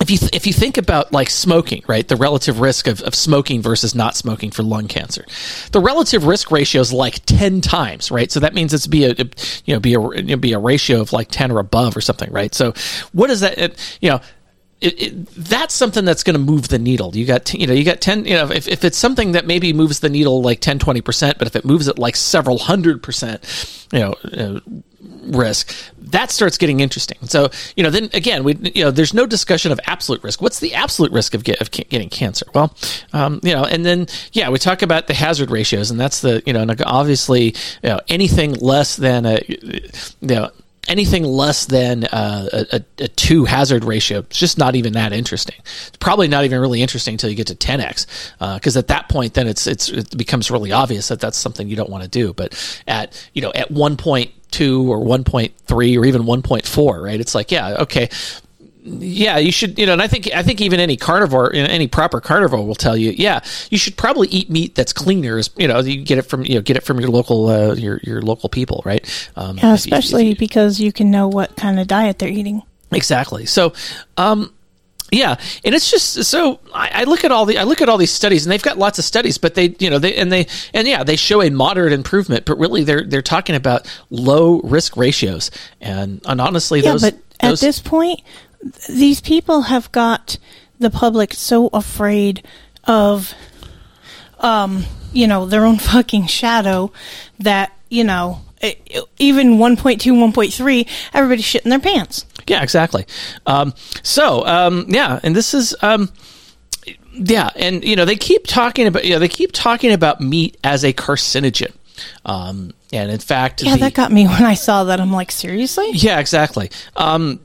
if you th- if you think about like smoking, right, the relative risk of, of smoking versus not smoking for lung cancer, the relative risk ratio is like ten times, right? So that means it's be a, a you know be a you know, be a ratio of like ten or above or something, right? So what is that? It, you know. It, it, that's something that's going to move the needle. You got, you know, you got 10, you know, if, if it's something that maybe moves the needle like 10, 20%, but if it moves it like several hundred percent, you know, uh, risk, that starts getting interesting. So, you know, then again, we, you know, there's no discussion of absolute risk. What's the absolute risk of, get, of getting cancer? Well, um, you know, and then, yeah, we talk about the hazard ratios, and that's the, you know, obviously, you know, anything less than a, you know, anything less than uh, a, a, two hazard ratio it's just not even that interesting it's probably not even really interesting until you get to 10x because uh, at that point then it's, it's it becomes really obvious that that's something you don't want to do but at you know at 1.2 or 1.3 or even 1.4 right it's like yeah okay yeah, you should, you know, and I think I think even any carnivore, any proper carnivore will tell you, yeah, you should probably eat meat that's cleaner. You know, you get it from you know get it from your local uh, your your local people, right? Um, yeah, especially if you, because you can know what kind of diet they're eating. Exactly. So, um, yeah, and it's just so I, I, look at all the I look at all these studies, and they've got lots of studies, but they you know they and they and yeah they show a moderate improvement, but really they're they're talking about low risk ratios, and and honestly, yeah, those, but those, at this point, these people have got the public so afraid of um you know their own fucking shadow that you know even 1.2 1.3 everybody's shitting their pants yeah exactly um, so um, yeah and this is um, yeah and you know they keep talking about you know they keep talking about meat as a carcinogen um, and in fact yeah the, that got me when i saw that i'm like seriously yeah exactly um,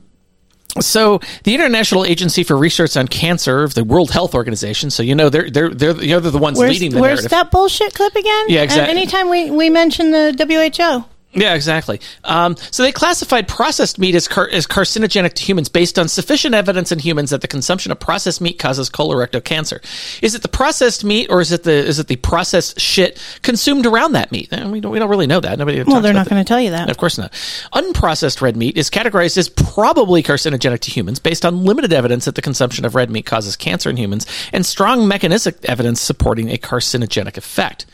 so the International Agency for Research on Cancer of the World Health Organization. So you know they're they're they're, you know, they're the ones where's, leading the where's narrative. that bullshit clip again? Yeah, exactly. anytime we we mention the WHO. Yeah, exactly. Um, so they classified processed meat as, car- as carcinogenic to humans based on sufficient evidence in humans that the consumption of processed meat causes colorectal cancer. Is it the processed meat or is it the is it the processed shit consumed around that meat? And we don't we don't really know that. Nobody. Well, they're not going to tell you that. Of course not. Unprocessed red meat is categorized as probably carcinogenic to humans based on limited evidence that the consumption of red meat causes cancer in humans and strong mechanistic evidence supporting a carcinogenic effect.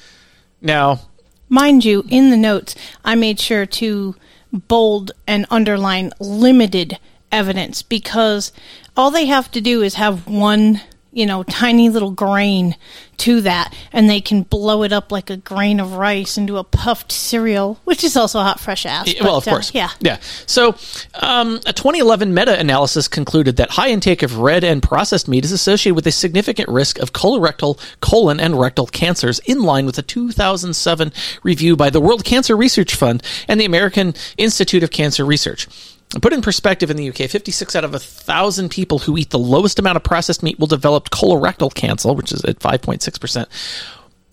Now, Mind you, in the notes, I made sure to bold and underline limited evidence because all they have to do is have one you know, tiny little grain to that, and they can blow it up like a grain of rice into a puffed cereal, which is also hot, fresh ass. But, well, of uh, course. yeah. Yeah. So, um, a 2011 meta analysis concluded that high intake of red and processed meat is associated with a significant risk of colorectal, colon, and rectal cancers, in line with a 2007 review by the World Cancer Research Fund and the American Institute of Cancer Research. Put in perspective in the UK, 56 out of a 1,000 people who eat the lowest amount of processed meat will develop colorectal cancer, which is at 5.6%,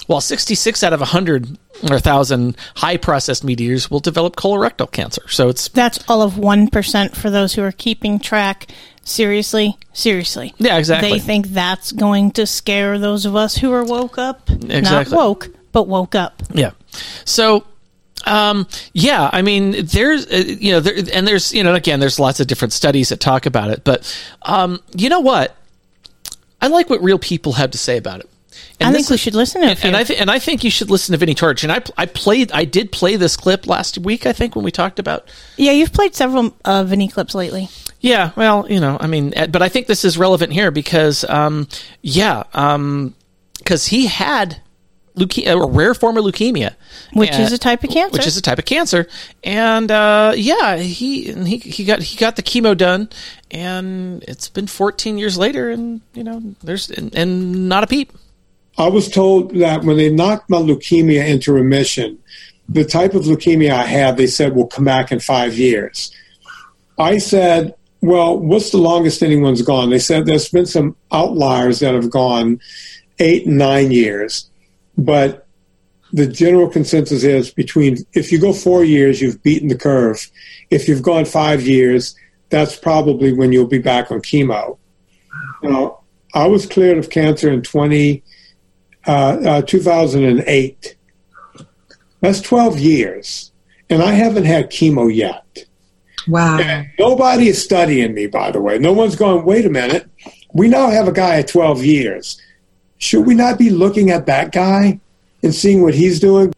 while 66 out of 100 or 1,000 high processed meat eaters will develop colorectal cancer. So it's. That's all of 1% for those who are keeping track. Seriously, seriously. Yeah, exactly. They think that's going to scare those of us who are woke up. Exactly. Not woke, but woke up. Yeah. So um, yeah, I mean, there's, uh, you know, there, and there's, you know, again, there's lots of different studies that talk about it, but, um, you know what? I like what real people have to say about it. And I think we should listen to it. And, I th- and I think you should listen to Vinnie Tortorich. And I I played I did play this clip last week. I think when we talked about. Yeah, you've played several uh, Vinny clips lately. Yeah, well, you know, I mean, but I think this is relevant here because, um, yeah, because um, he had leuke- a rare form of leukemia, which and, is a type of cancer. Which is a type of cancer, and uh, yeah, he he he got he got the chemo done, and it's been 14 years later, and you know, there's and, and not a peep. I was told that when they knocked my leukemia into remission, the type of leukemia I had, they said will come back in five years. I said, well, what's the longest anyone's gone? They said there's been some outliers that have gone eight and nine years. But the general consensus is between if you go four years, you've beaten the curve. If you've gone five years, that's probably when you'll be back on chemo. Now, I was cleared of cancer in 20, uh, uh, 2008. That's 12 years. And I haven't had chemo yet. Wow. And nobody is studying me, by the way. No one's going, wait a minute. We now have a guy at 12 years should we not be looking at that guy and seeing what he's doing?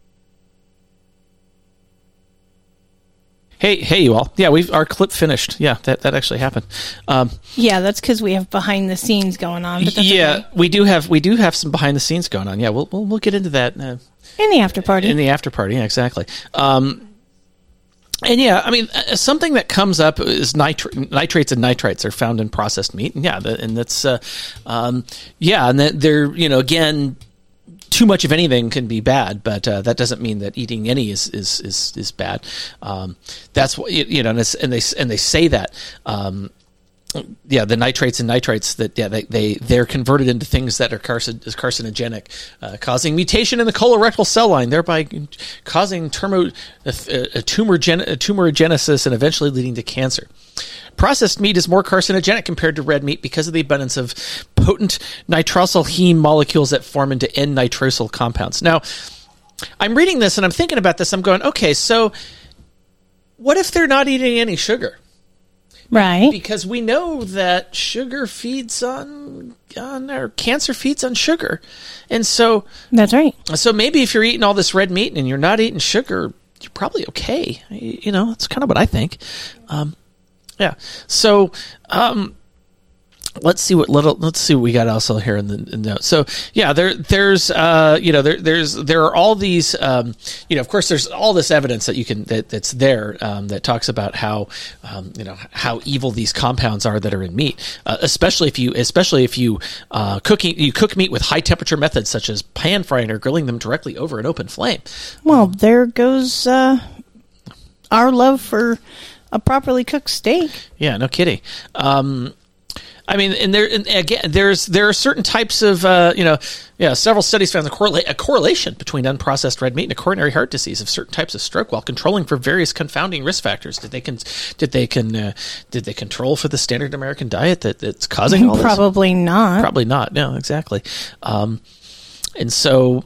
Hey, hey, you all! Yeah, we've our clip finished. Yeah, that, that actually happened. Um, yeah, that's because we have behind the scenes going on. yeah, okay. we do have we do have some behind the scenes going on. Yeah, we'll we'll, we'll get into that uh, in the after party. In the after party, yeah, exactly. Um, and yeah, I mean, uh, something that comes up is nitr- nitrates and nitrites are found in processed meat, and yeah, the, and that's uh, um, yeah, and they're you know again too much of anything can be bad, but uh, that doesn't mean that eating any is is is, is bad. Um, that's what you know, and, and, they and they say that. Um, yeah, the nitrates and nitrites that yeah they, they they're converted into things that are carcin- carcinogenic, uh, causing mutation in the colorectal cell line, thereby causing termo, a, a tumor gen- a tumorigenesis and eventually leading to cancer. Processed meat is more carcinogenic compared to red meat because of the abundance of potent nitrosyl heme molecules that form into N-nitrosyl compounds. Now, I'm reading this and I'm thinking about this. I'm going, okay, so what if they're not eating any sugar? Right. Because we know that sugar feeds on on or cancer feeds on sugar. And so That's right. So maybe if you're eating all this red meat and you're not eating sugar, you're probably okay. You know, that's kind of what I think. Um, yeah. So um, let's see what little let's see what we got also here in the, in the note. So yeah, there there's uh, you know there there's there are all these um, you know of course there's all this evidence that you can that, that's there um, that talks about how um, you know how evil these compounds are that are in meat, uh, especially if you especially if you uh, cooking you cook meat with high temperature methods such as pan frying or grilling them directly over an open flame. Well, there goes uh, our love for a properly cooked steak. Yeah, no kidding. Um, I mean, and there and again, there's there are certain types of uh, you know, yeah, several studies found a, correla- a correlation between unprocessed red meat and a coronary heart disease of certain types of stroke while controlling for various confounding risk factors. Did they can did they can uh, did they control for the standard American diet that, that's causing all this? Probably not. Probably not. No, exactly. Um, and so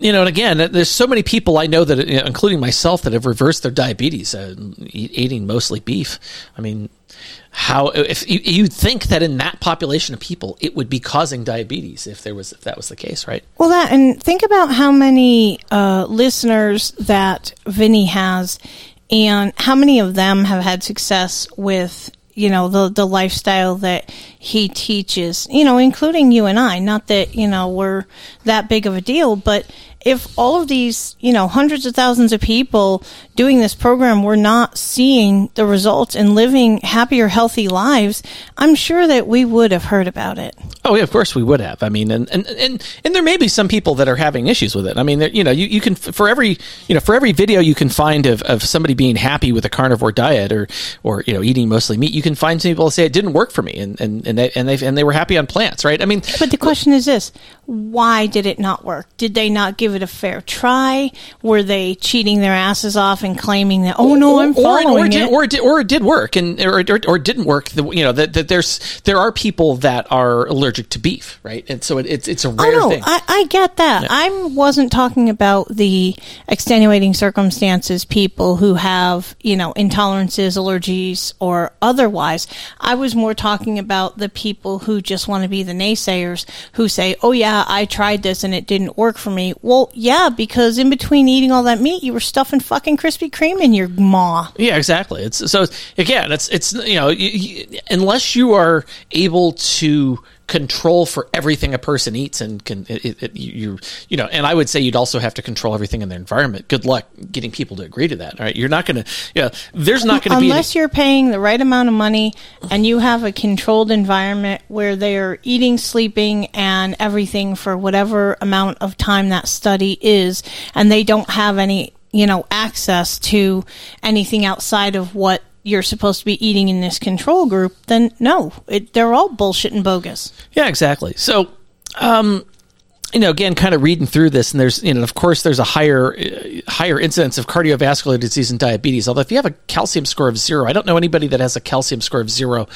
you know, and again, there's so many people I know that, including myself, that have reversed their diabetes, uh, eating mostly beef. I mean, how if you, you'd think that in that population of people, it would be causing diabetes if there was if that was the case, right? Well, that and think about how many uh, listeners that Vinnie has, and how many of them have had success with you know the the lifestyle that he teaches you know including you and I not that you know we're that big of a deal but if all of these, you know, hundreds of thousands of people doing this program were not seeing the results and living happier, healthy lives, I'm sure that we would have heard about it. Oh yeah, of course we would have. I mean, and and and, and there may be some people that are having issues with it. I mean, you know, you, you can for every you know for every video you can find of, of somebody being happy with a carnivore diet or or you know eating mostly meat, you can find some people say it didn't work for me, and and and they and they and they were happy on plants, right? I mean, but the question is this: Why did it not work? Did they not give it a fair try? Were they cheating their asses off and claiming that, oh no, I'm following or, or it, did, or it did, or it did work and or, or, or didn't work? The, you know that, that there's there are people that are allergic to beef, right? And so it, it's it's a rare oh, no, thing. I, I get that. Yeah. I wasn't talking about the extenuating circumstances, people who have you know intolerances, allergies, or otherwise. I was more talking about the people who just want to be the naysayers who say, "Oh yeah, Uh, I tried this and it didn't work for me." Well, well, yeah, because in between eating all that meat, you were stuffing fucking Krispy Kreme in your maw. Yeah, exactly. It's so again, it's it's you know, you, you, unless you are able to control for everything a person eats and can it, it, you you know and i would say you'd also have to control everything in their environment. Good luck getting people to agree to that right? You're not going to yeah you know, there's not going to be unless you're paying the right amount of money and you have a controlled environment where they're eating sleeping and everything for whatever amount of time that study is and they don't have any you know access to anything outside of what you're supposed to be eating in this control group, then no, it, they're all bullshit and bogus. Yeah, exactly. So, um, you know, again, kind of reading through this, and there's, you know, of course, there's a higher, uh, higher incidence of cardiovascular disease and diabetes. Although, if you have a calcium score of zero, I don't know anybody that has a calcium score of zero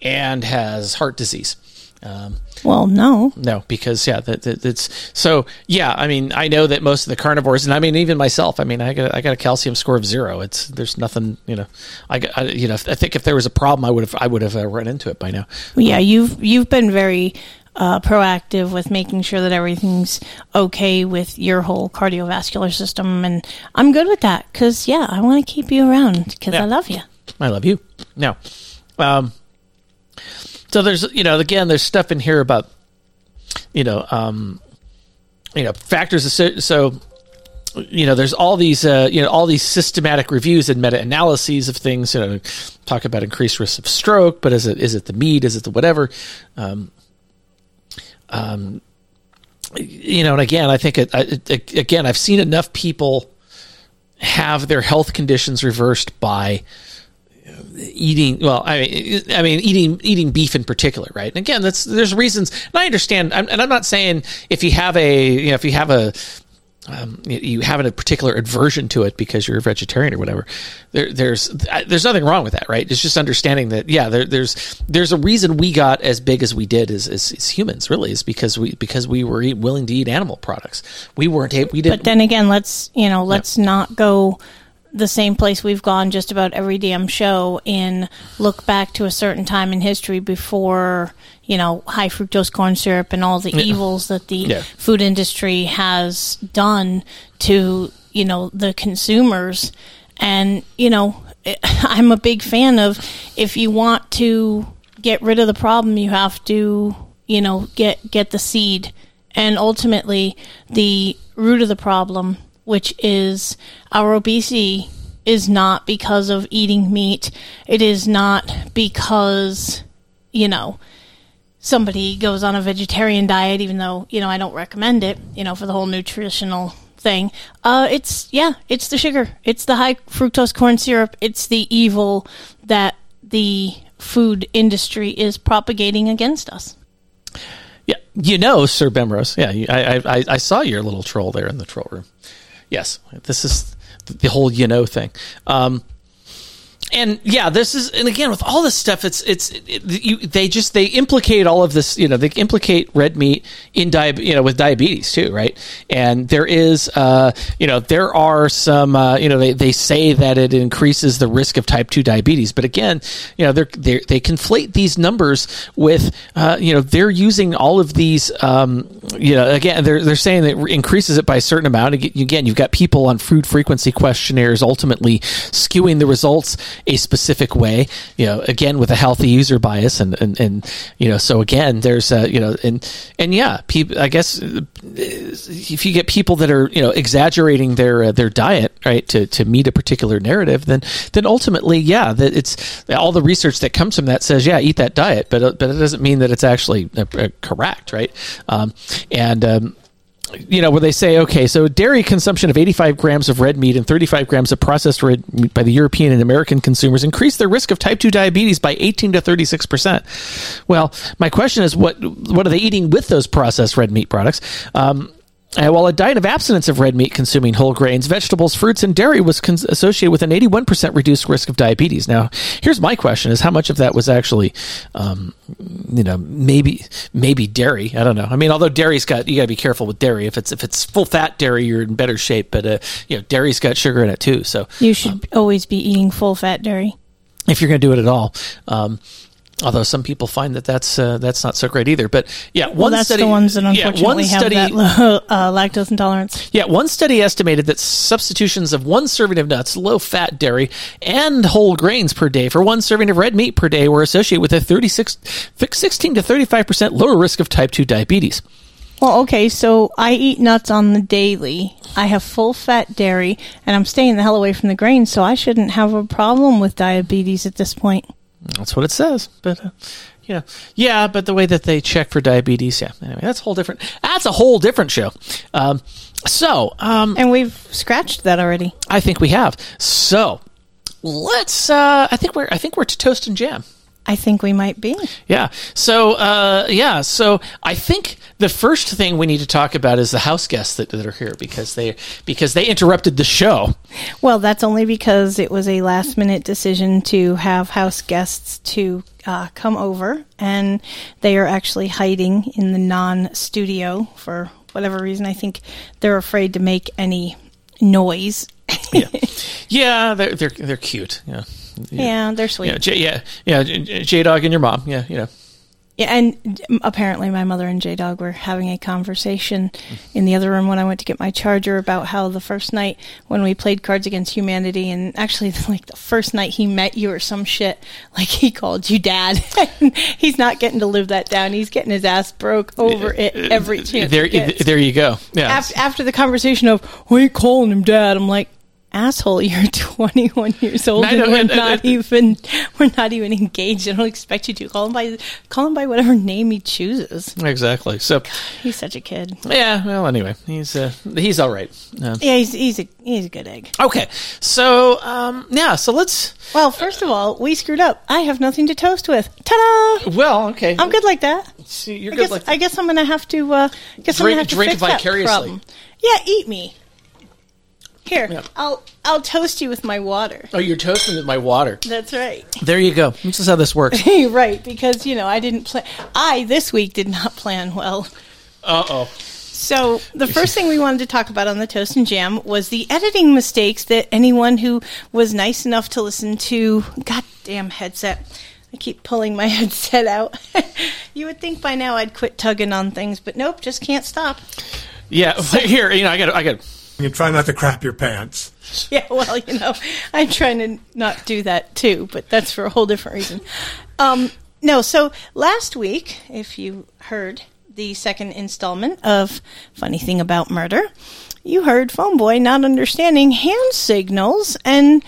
and has heart disease. Um, well, no, no, because yeah, that, that, it's so yeah. I mean, I know that most of the carnivores, and I mean even myself. I mean, I got I got a calcium score of zero. It's there's nothing, you know. I, I you know I think if there was a problem, I would have I would have uh, run into it by now. Yeah, you've you've been very uh, proactive with making sure that everything's okay with your whole cardiovascular system, and I'm good with that because yeah, I want to keep you around because yeah. I love you. I love you. Now, um, so there's you know again there's stuff in here about you know um, you know factors so you know, there's all these, uh, you know, all these systematic reviews and meta analyses of things. You know, talk about increased risk of stroke, but is it is it the meat? Is it the whatever? Um, um, you know, and again, I think it, it, again, I've seen enough people have their health conditions reversed by eating well i mean i mean eating eating beef in particular right and again that's there's reasons and i understand and i'm not saying if you have a you know if you have a um, you have a particular aversion to it because you're a vegetarian or whatever. There, there's there's nothing wrong with that, right? It's just understanding that yeah, there, there's there's a reason we got as big as we did as, as, as humans. Really, is because we because we were willing to eat animal products. We weren't. We didn't. But then again, let's you know let's yeah. not go the same place we've gone just about every damn show and look back to a certain time in history before you know high fructose corn syrup and all the yeah. evils that the yeah. food industry has done to you know the consumers and you know I'm a big fan of if you want to get rid of the problem you have to you know get get the seed and ultimately the root of the problem which is our obesity is not because of eating meat. It is not because, you know, somebody goes on a vegetarian diet, even though, you know, I don't recommend it, you know, for the whole nutritional thing. Uh, it's, yeah, it's the sugar. It's the high fructose corn syrup. It's the evil that the food industry is propagating against us. Yeah, you know, Sir Bemrose. Yeah, I, I I saw your little troll there in the troll room. Yes, this is the whole you know thing. Um, and yeah, this is, and again, with all this stuff, it's it's it, you, they just they implicate all of this. You know, they implicate red meat in diabetes, you know, with diabetes too, right? And there is, uh, you know, there are some, uh, you know, they, they say that it increases the risk of type two diabetes, but again, you know, they're, they're they conflate these numbers with, uh, you know, they're using all of these, um, you know, again, they're they're saying that it increases it by a certain amount. Again, you've got people on food frequency questionnaires ultimately skewing the results a specific way, you know, again with a healthy user bias, and and, and you know, so again, there's a, you know, and and yeah, people, I guess if you get people that are you know exaggerating their uh, their diet right to to meet a particular narrative, then then ultimately, yeah, that it's all the research that comes from that says, yeah, eat that diet, but uh, but it doesn't mean that it's actually uh, uh correct, right? Um, and um, you know, where they say, okay, so dairy consumption of 85 grams of red meat and 35 grams of processed red meat by the European and American consumers increased their risk of type 2 diabetes by 18 to 36 percent. Well, my question is, what what are they eating with those processed red meat products? Um, uh, while a diet of abstinence of red meat consuming whole grains, vegetables, fruits, and dairy was associated with an 81% reduced risk of diabetes. Now, here's my question is how much of that was actually, um, you know, maybe, maybe dairy. I don't know. I mean, although dairy's got, you gotta be careful with dairy. If it's, if it's full fat dairy, you're in better shape, but, uh, you know, dairy's got sugar in it too. So you should um, always be eating full fat dairy. If you're going to do it at all. Um, Although some people find that that's uh, that's not so great either, but yeah, well, one that's study, the ones that unfortunately yeah, study, have that low, uh, lactose intolerance. Yeah, one study estimated that substitutions of one serving of nuts, low-fat dairy, and whole grains per day for one serving of red meat per day were associated with a 36, 16 to thirty-five percent lower risk of type two diabetes. Well, okay, so I eat nuts on the daily. I have full fat dairy, and I'm staying the hell away from the grains, so I shouldn't have a problem with diabetes at this point. That's what it says. But uh, yeah, yeah. But the way that they check for diabetes, yeah. Anyway, that's a whole different. That's a whole different show. Um, so, um, and we've scratched that already. I think we have. So let's. Uh, I think we're. I think we're to toast and jam. I think we might be. Yeah. So, uh, yeah. So I think the first thing we need to talk about is the house guests that, that are here because they because they interrupted the show. Well, that's only because it was a last minute decision to have house guests to uh, come over, and they are actually hiding in the non studio for whatever reason. I think they're afraid to make any noise. yeah, yeah, they're they're they're cute. Yeah. Yeah, they're sweet. Yeah, J, yeah, yeah, J Dog and your mom. Yeah, you know. Yeah, and apparently my mother and J Dog were having a conversation in the other room when I went to get my charger about how the first night when we played Cards Against Humanity, and actually like the first night he met you or some shit, like he called you dad. He's not getting to live that down. He's getting his ass broke over it every chance. there, there you go. Yeah. After, after the conversation of, you calling him dad? I'm like, asshole, you're 21 years old and we're not even, we're not even engaged. I don't expect you to call him by, call him by whatever name he chooses. Exactly. So, He's such a kid. yeah. Well, anyway, he's uh, he's all right. Uh, Yeah, he's, he's a, he's a good egg. Okay. So, um, yeah. So let's. Well, first of all, we screwed up. I have nothing to toast with. Ta-da! Well, okay. I'm good like that. See, you're I good guess, like I guess I'm gonna have to. Uh, guess I'm Drink- gonna have to drink fix that vicariously. problem. Yeah, eat me. Here, I'll I'll toast you with my water. Oh, you're toasting with my water. That's right. There you go. This is how this works. right, because you know I didn't plan. I this week did not plan well. Uh oh. So the first thing we wanted to talk about on the toast and jam was the editing mistakes that anyone who was nice enough to listen to goddamn headset. I keep pulling my headset out. you would think by now I'd quit tugging on things, but nope, just can't stop. Yeah. Here, you know, I got. I got. You try not to crap your pants. Yeah, well, you know, I'm trying to not do that too, but that's for a whole different reason. Um, no, so last week, if you heard the second installment of Funny Thing About Murder, you heard Phone Boy not understanding hand signals and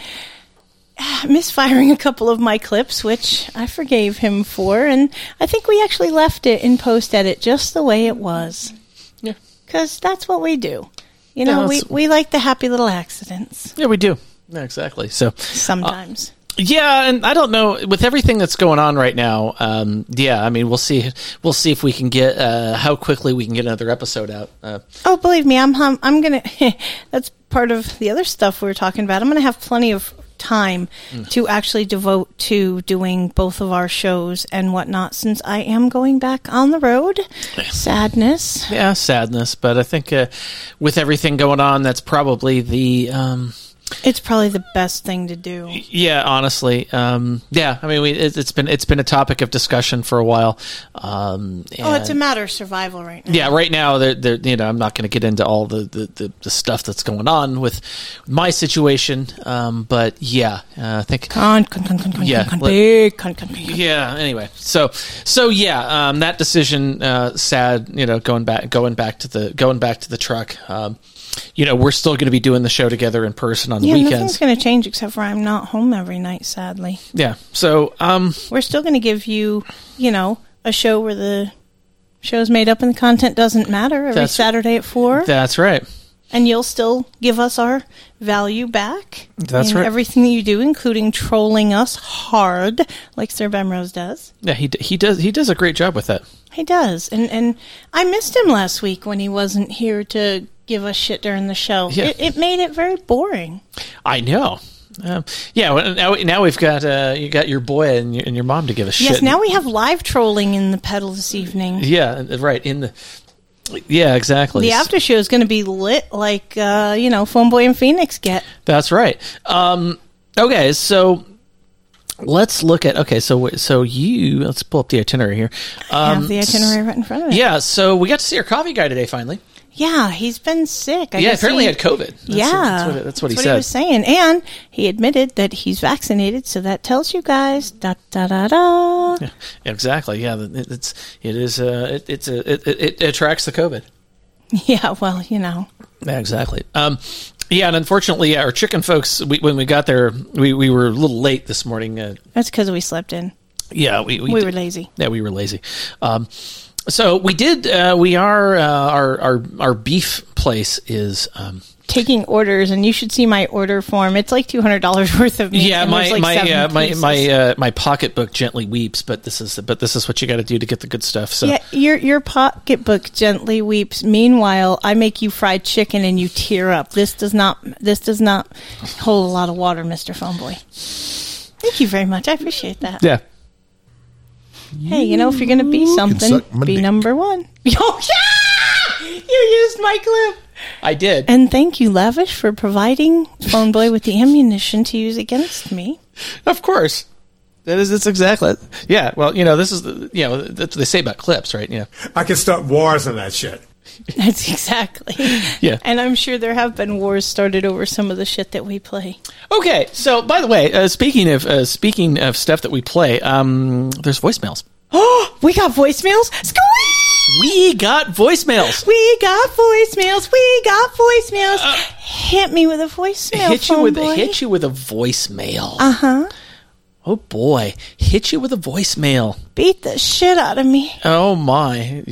ah, misfiring a couple of my clips, which I forgave him for, and I think we actually left it in post edit just the way it was. Yeah. Because that's what we do. You Yeah, know, we, we like the happy little accidents. Yeah, we do. Yeah, exactly. So Sometimes. Yeah, and I don't know with everything that's going on right now. Um, yeah, I mean, we'll see. We'll see if we can get uh, how quickly we can get another episode out. Uh, Oh, believe me, I'm hum- I'm gonna. that's part of the other stuff we were talking about. I'm gonna have plenty of time Mm. to actually devote to doing both of our shows and whatnot, since I am going back on the road. Sadness. yeah, sadness, but I think uh, with everything going on, that's probably the. Um, It's probably the best thing to do. yeah, honestly, um, yeah. I mean, we, it, it's been it's been a topic of discussion for a while. Um, Oh, it's a matter of survival right now. yeah, right now, they're, they're, you know, I'm not going to get into all the, the, the, the stuff that's going on with my situation, um, but yeah, uh, I think. Con, con, con, con, con, Yeah, con, con, let- con, con, con, con. Yeah. Anyway, so so yeah, um, that decision, uh, sad. You know, going back going back to the going back to the truck. Um, you know, we're still going to be doing the show together in person on the Yeah, nothing's going to change except for I'm not home every night, sadly. Yeah. So um, We're still going to give you, you know, a show where the show's made up and the content doesn't matter every Saturday at 4. that's right. and you'll still give us our value back. That's in right. Everything that you do, including trolling us hard, like Sir Bemrose does. Yeah, he he does he does a great job with that. He does, and and I missed him last week when he wasn't here to give us shit during the show. Yeah. It, it made it very boring. I know. Um, yeah. Well, now now we've got uh, you got your boy and your, and your mom to give us Yes, shit. Yes, now we have live trolling in the pedal this evening. Yeah. Right. In the. Yeah. Exactly. The after show is going to be lit like uh, you know, Phone Boy and Phoenix get. That's right. Um, okay, so let's look at okay. So so you let's pull up the itinerary here. I Um, have the itinerary right in front of me. Yeah, so we got to see our coffee guy today. Finally, Yeah, he's been sick. I yeah, apparently he- had COVID. That's, yeah, that's what, that's what he said. was saying, and he admitted that he's vaccinated. So that tells you guys. Da da da da. Yeah, exactly. Yeah, it, it's it is uh, it, it's a it, it, it attracts the COVID. Yeah, well, you know. Yeah, exactly. Um, yeah, and unfortunately, our chicken folks, we, when we got there, we, we were a little late this morning. Uh, That's because we slept in. Yeah, we We did- were lazy. Yeah, we were lazy. Um, so we did. Uh, we are uh, our our our beef place is. Um, Taking orders, and you should see my order form. It's like two hundred dollars worth of meat. yeah, my like my seven uh, my my uh, my pocketbook gently weeps, but this is but this is what you got to do to get the good stuff. So Yeah, your your pocketbook gently weeps. Meanwhile, I make you fried chicken and you tear up. This does not this does not hold a lot of water, Mister Phone Boy. Thank you very much. I appreciate that. yeah, Hey, you know if you're gonna be something, be dick. number one. Oh yeah! You used my clip. I did. And thank you, Lavish, for providing Phone Boy with the ammunition to use against me. Of course. That is, that's exactly. Yeah. Well, you know, this is, the, you know, that's what they say about clips, right? Yeah. I can start wars on that shit. That's exactly. Yeah. And I'm sure there have been wars started over some of the shit that we play. Okay. So, by the way, uh, speaking of uh, speaking of stuff that we play, um, there's voicemails. Oh, we got voicemails. We got voicemails. We got voicemails. We got voicemails. hit me with a voicemail. Uh, hit you with boy. hit you with a voicemail. Uh huh. Oh boy, hit you with a voicemail. Beat the shit out of me. Oh my.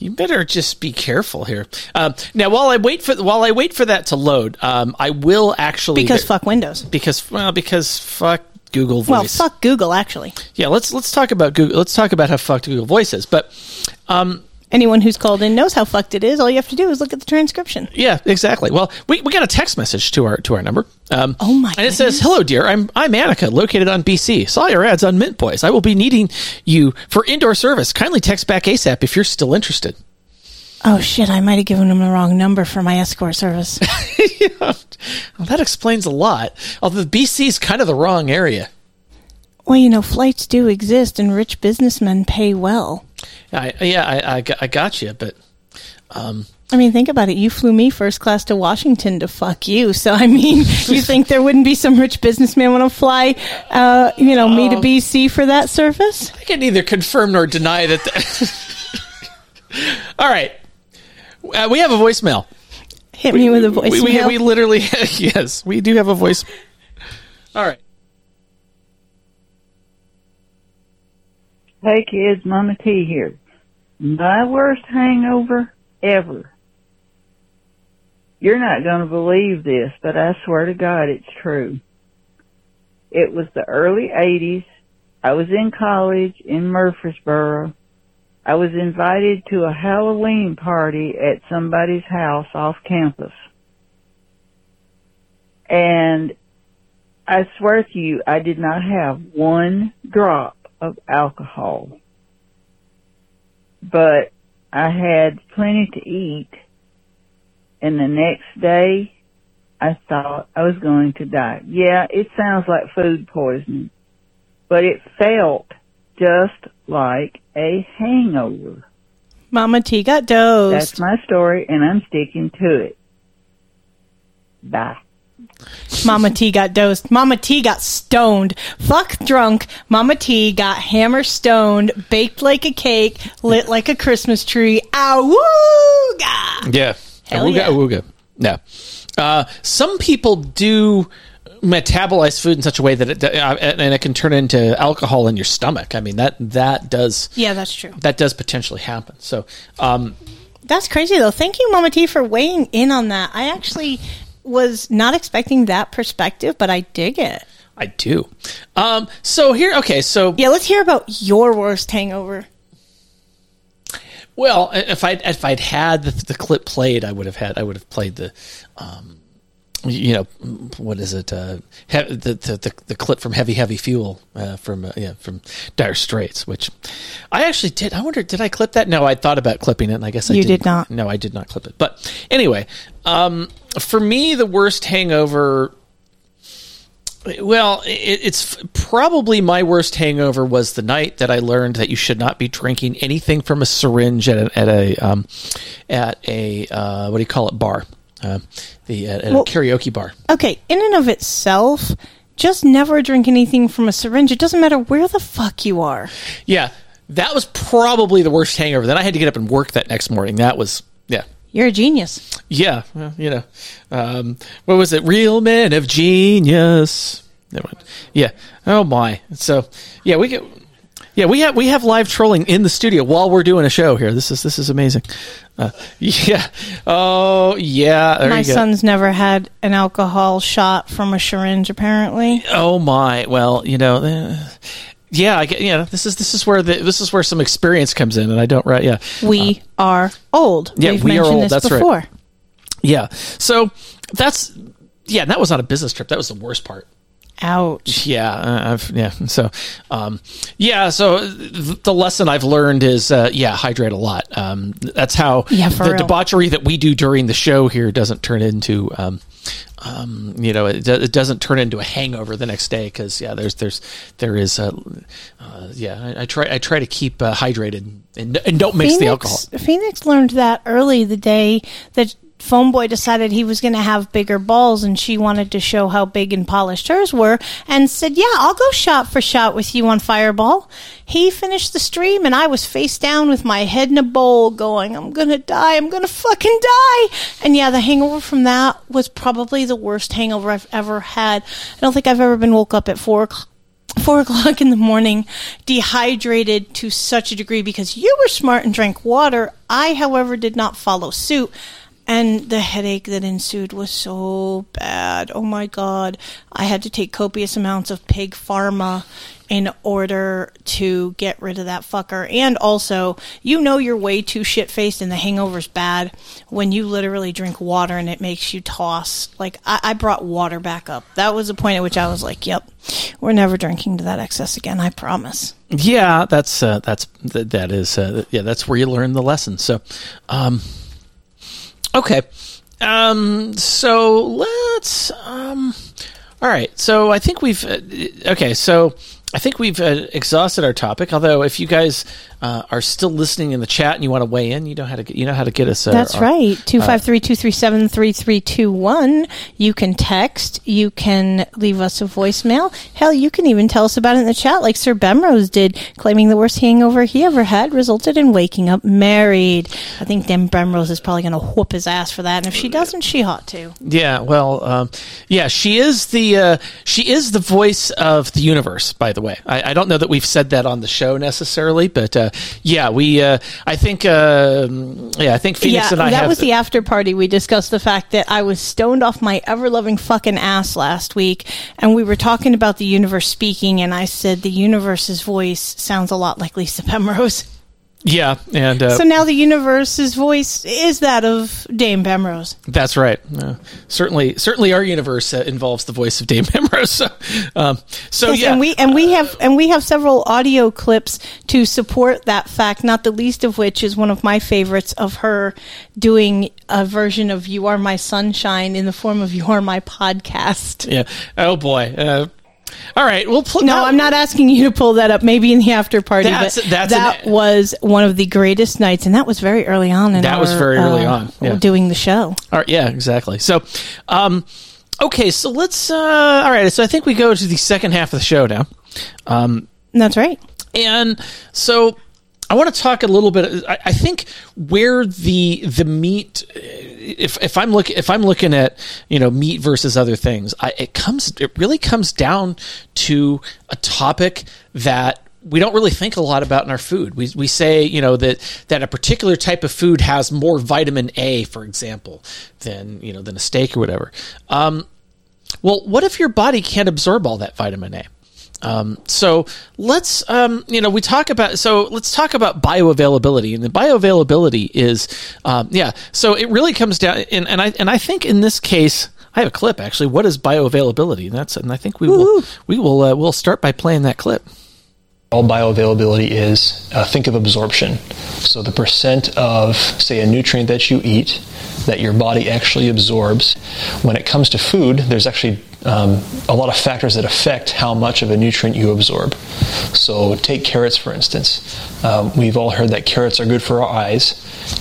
You- better just be careful here. Um, now, while I wait for while I wait for that to load, um, I will actually Because fuck Windows. because well because fuck Google Voice. Well, fuck Google, actually. Yeah, let's let's talk about Google. Let's talk about how fucked Google Voice is. But um, Anyone who's called in knows how fucked it is. All you have to do is look at the transcription. yeah, exactly. Well, we, we got a text message to our to our number. Um, oh my! And it says, "Hello, dear. I'm I'm Annika, located on BC. Saw your ads on Mint Boys. I will be needing you for indoor service. Kindly text back ASAP if you're still interested." Oh shit! I might have given him the wrong number for my escort service. Well, that explains a lot. Although BC is kind of the wrong area. well, you know, flights do exist, and rich businessmen pay well. I, yeah, I, I, got- I got you, but um, I mean, think about it. You flew me first class to Washington to fuck you. So, I mean, you think there wouldn't be some rich businessman want to fly, uh, you know, me to. BC for that service? I can neither confirm nor deny that. The- All right, uh, we have a voicemail. Hit me with a voicemail. We, we, we literally yes, we do have a voice. All right. Hey kids, Mama T here. My worst hangover ever. You're not going to believe this, but I swear to God it's true. It was the early 80s. I was in college in Murfreesboro. I was invited to a Halloween party at somebody's house off campus. And I swear to you, I did not have one drop of alcohol. But I had plenty to eat. And the next day, I thought I was going to die. Yeah, it sounds like food poisoning, but it felt just like a hangover. Mama T got dosed. That's my story, and I'm sticking to it. Bye. Mama T got dosed. Mama T got stoned. Fuck drunk. Mama T got hammer stoned, baked like a cake, lit like a Christmas tree. Awooga! Yeah. Hell awooga, yeah. awooga. No. Uh, some people do metabolize food in such a way that it, uh, and it can turn into alcohol in your stomach. I mean that that does Yeah, that's true. that does potentially happen. So, um, That's crazy though. Thank you, Mama T, for weighing in on that. I actually was not expecting that perspective, but I dig it. I do. Um, so here, okay, so Yeah, let's hear about your worst hangover. Well, if I if I'd had the, the clip played, I would have had I would have played the, um, you know, what is it? Uh, he, the, the the the clip from Heavy Heavy Fuel uh, from uh, yeah from Dire Straits, which I actually did. I wonder, did I clip that? No, I thought about clipping it, and I guess I You didn't. did not. No, I did not clip it. But anyway, um, for me, the worst hangover. Well, it, it's probably my worst hangover was the night that I learned that you should not be drinking anything from a syringe at a at a um, at a uh, what do you call it bar, uh, the at Well- a karaoke bar. Okay, in and of itself, just never drink anything from a syringe. It doesn't matter where the fuck you are. Yeah, that was probably the worst hangover. Then I had to get up and work that next morning. That was yeah. You're a genius. Yeah, well, you know, um, what was it? Real men of genius. Yeah. Oh my. So yeah, we get. Yeah, we have we have live trolling in the studio while we're doing a show here. This is this is amazing. Uh, yeah. Oh yeah. My son's never had an alcohol shot from a syringe, apparently. Oh my. Well, you know. Uh, yeah, I get. You know, this is this is where the this is where some experience comes in, and I don't. Right. Yeah. We are old. Yeah, We've we are old. this That's right. before. Yeah. So that's yeah. That was not a business trip. That was the worst part. Ouch. Yeah, uh, I've yeah. So, um, yeah. So th- the lesson I've learned is, uh, yeah, hydrate a lot. Um, that's how Yeah, the real. debauchery that we do during the show here doesn't turn into, um, um, you know, it, it doesn't turn into a hangover the next day because yeah, there's there's there is a uh, yeah. I, I, try I try to keep uh, hydrated and, and don't mix Phoenix, the alcohol. Phoenix learned that early the day that Phone Boy decided he was going to have bigger balls and she wanted to show how big and polished hers were and said, Yeah, I'll go shot for shot with you on Fireball. He finished the stream and I was face down with my head in a bowl going, I'm going to die. I'm going to fucking die. And yeah, the hangover from that was probably the worst hangover I've ever had. I don't think I've ever been woke up at four o'clock four o'clock in the morning, dehydrated to such a degree because you were smart and drank water. I, however, did not follow suit. And the headache that ensued was so bad. Oh my God. I had to take copious amounts of pig pharma in order to get rid of that fucker. And also, you know you're way too shit faced and the hangover's bad when you literally drink water and it makes you toss. Like, I, I brought water back up. That was the point at which I was like, yep, we're never drinking to that excess again, I promise. Yeah, that's uh, that's that, that is uh, yeah, that's where you learn the lesson. So, um, okay, um, so let's um, all right. So I think we've uh, okay. So I think we've uh, exhausted our topic. Although, if you guys uh, are still listening in the chat and you want to weigh in, you know how to get, you know how to get us. Uh, That's our- right. uh, Two five three two three seven three three two one. You can text. You can leave us a voicemail. Hell, you can even tell us about it in the chat, like Sir Bemrose did, claiming the worst hangover he ever had resulted in waking up married. I think Dan Bemrose is probably going to whoop his ass for that, and if she doesn't, she ought to. Yeah, well, um, yeah, she is the uh, she is the voice of the universe. By the way, I, I don't know that we've said that on the show necessarily, but uh, yeah, we. Uh, I think. Uh, yeah, I think Phoenix yeah, and I that was the after party. We discussed the fact that I was stoned off my ever loving fucking ass last week, and we were talking about the universe speaking, and I said the universe's voice sounds a lot like Lisa Pemrose. Yeah, and uh, so now the universe's voice is that of Dame Pemrose. that's right. Uh, certainly, certainly, our universe uh, involves the voice of Dame Memrose. So, um, so Yes, yeah, and we and we have and we have several audio clips to support that fact. Not the least of which is one of my favorites of her doing a version of "You Are My Sunshine" in the form of "You Are My Podcast." yeah. Oh boy. All right. Well, pl- No, I'm not asking you to pull that up. Maybe in the after party, That's- but that's that an- was one of the greatest nights, and that was very early on. In That was very early uh, on, yeah. doing the show. All right, yeah, exactly. So, um, okay, so let's. Uh, all right, so I think we go to the second half of the show now. Um, That's right. and so I want to talk a little bit. I, I think where the the meat, if if I'm looking if I'm looking at you know meat versus other things, I, it comes it really comes down to a topic that we don't really think a lot about in our food. We, we say, you know, that, that a particular type of food has more vitamin A, for example, than, you know, than a steak or whatever. Um, well, what if your body can't absorb all that vitamin A? Um, so let's, um, you know, we talk about, so let's talk about bioavailability and the bioavailability is, um, yeah, so it really comes down and, and I, and I think in this case, I have a clip actually. What is bioavailability? And that's, and I think we will, we will, uh, we'll start by playing that clip. All bioavailability is uh, think of absorption. So the percent of, say, a nutrient that you eat that your body actually absorbs. When it comes to food, there's actually um, a lot of factors that affect how much of a nutrient you absorb. So take carrots, for instance. Um, we've all heard that carrots are good for our eyes,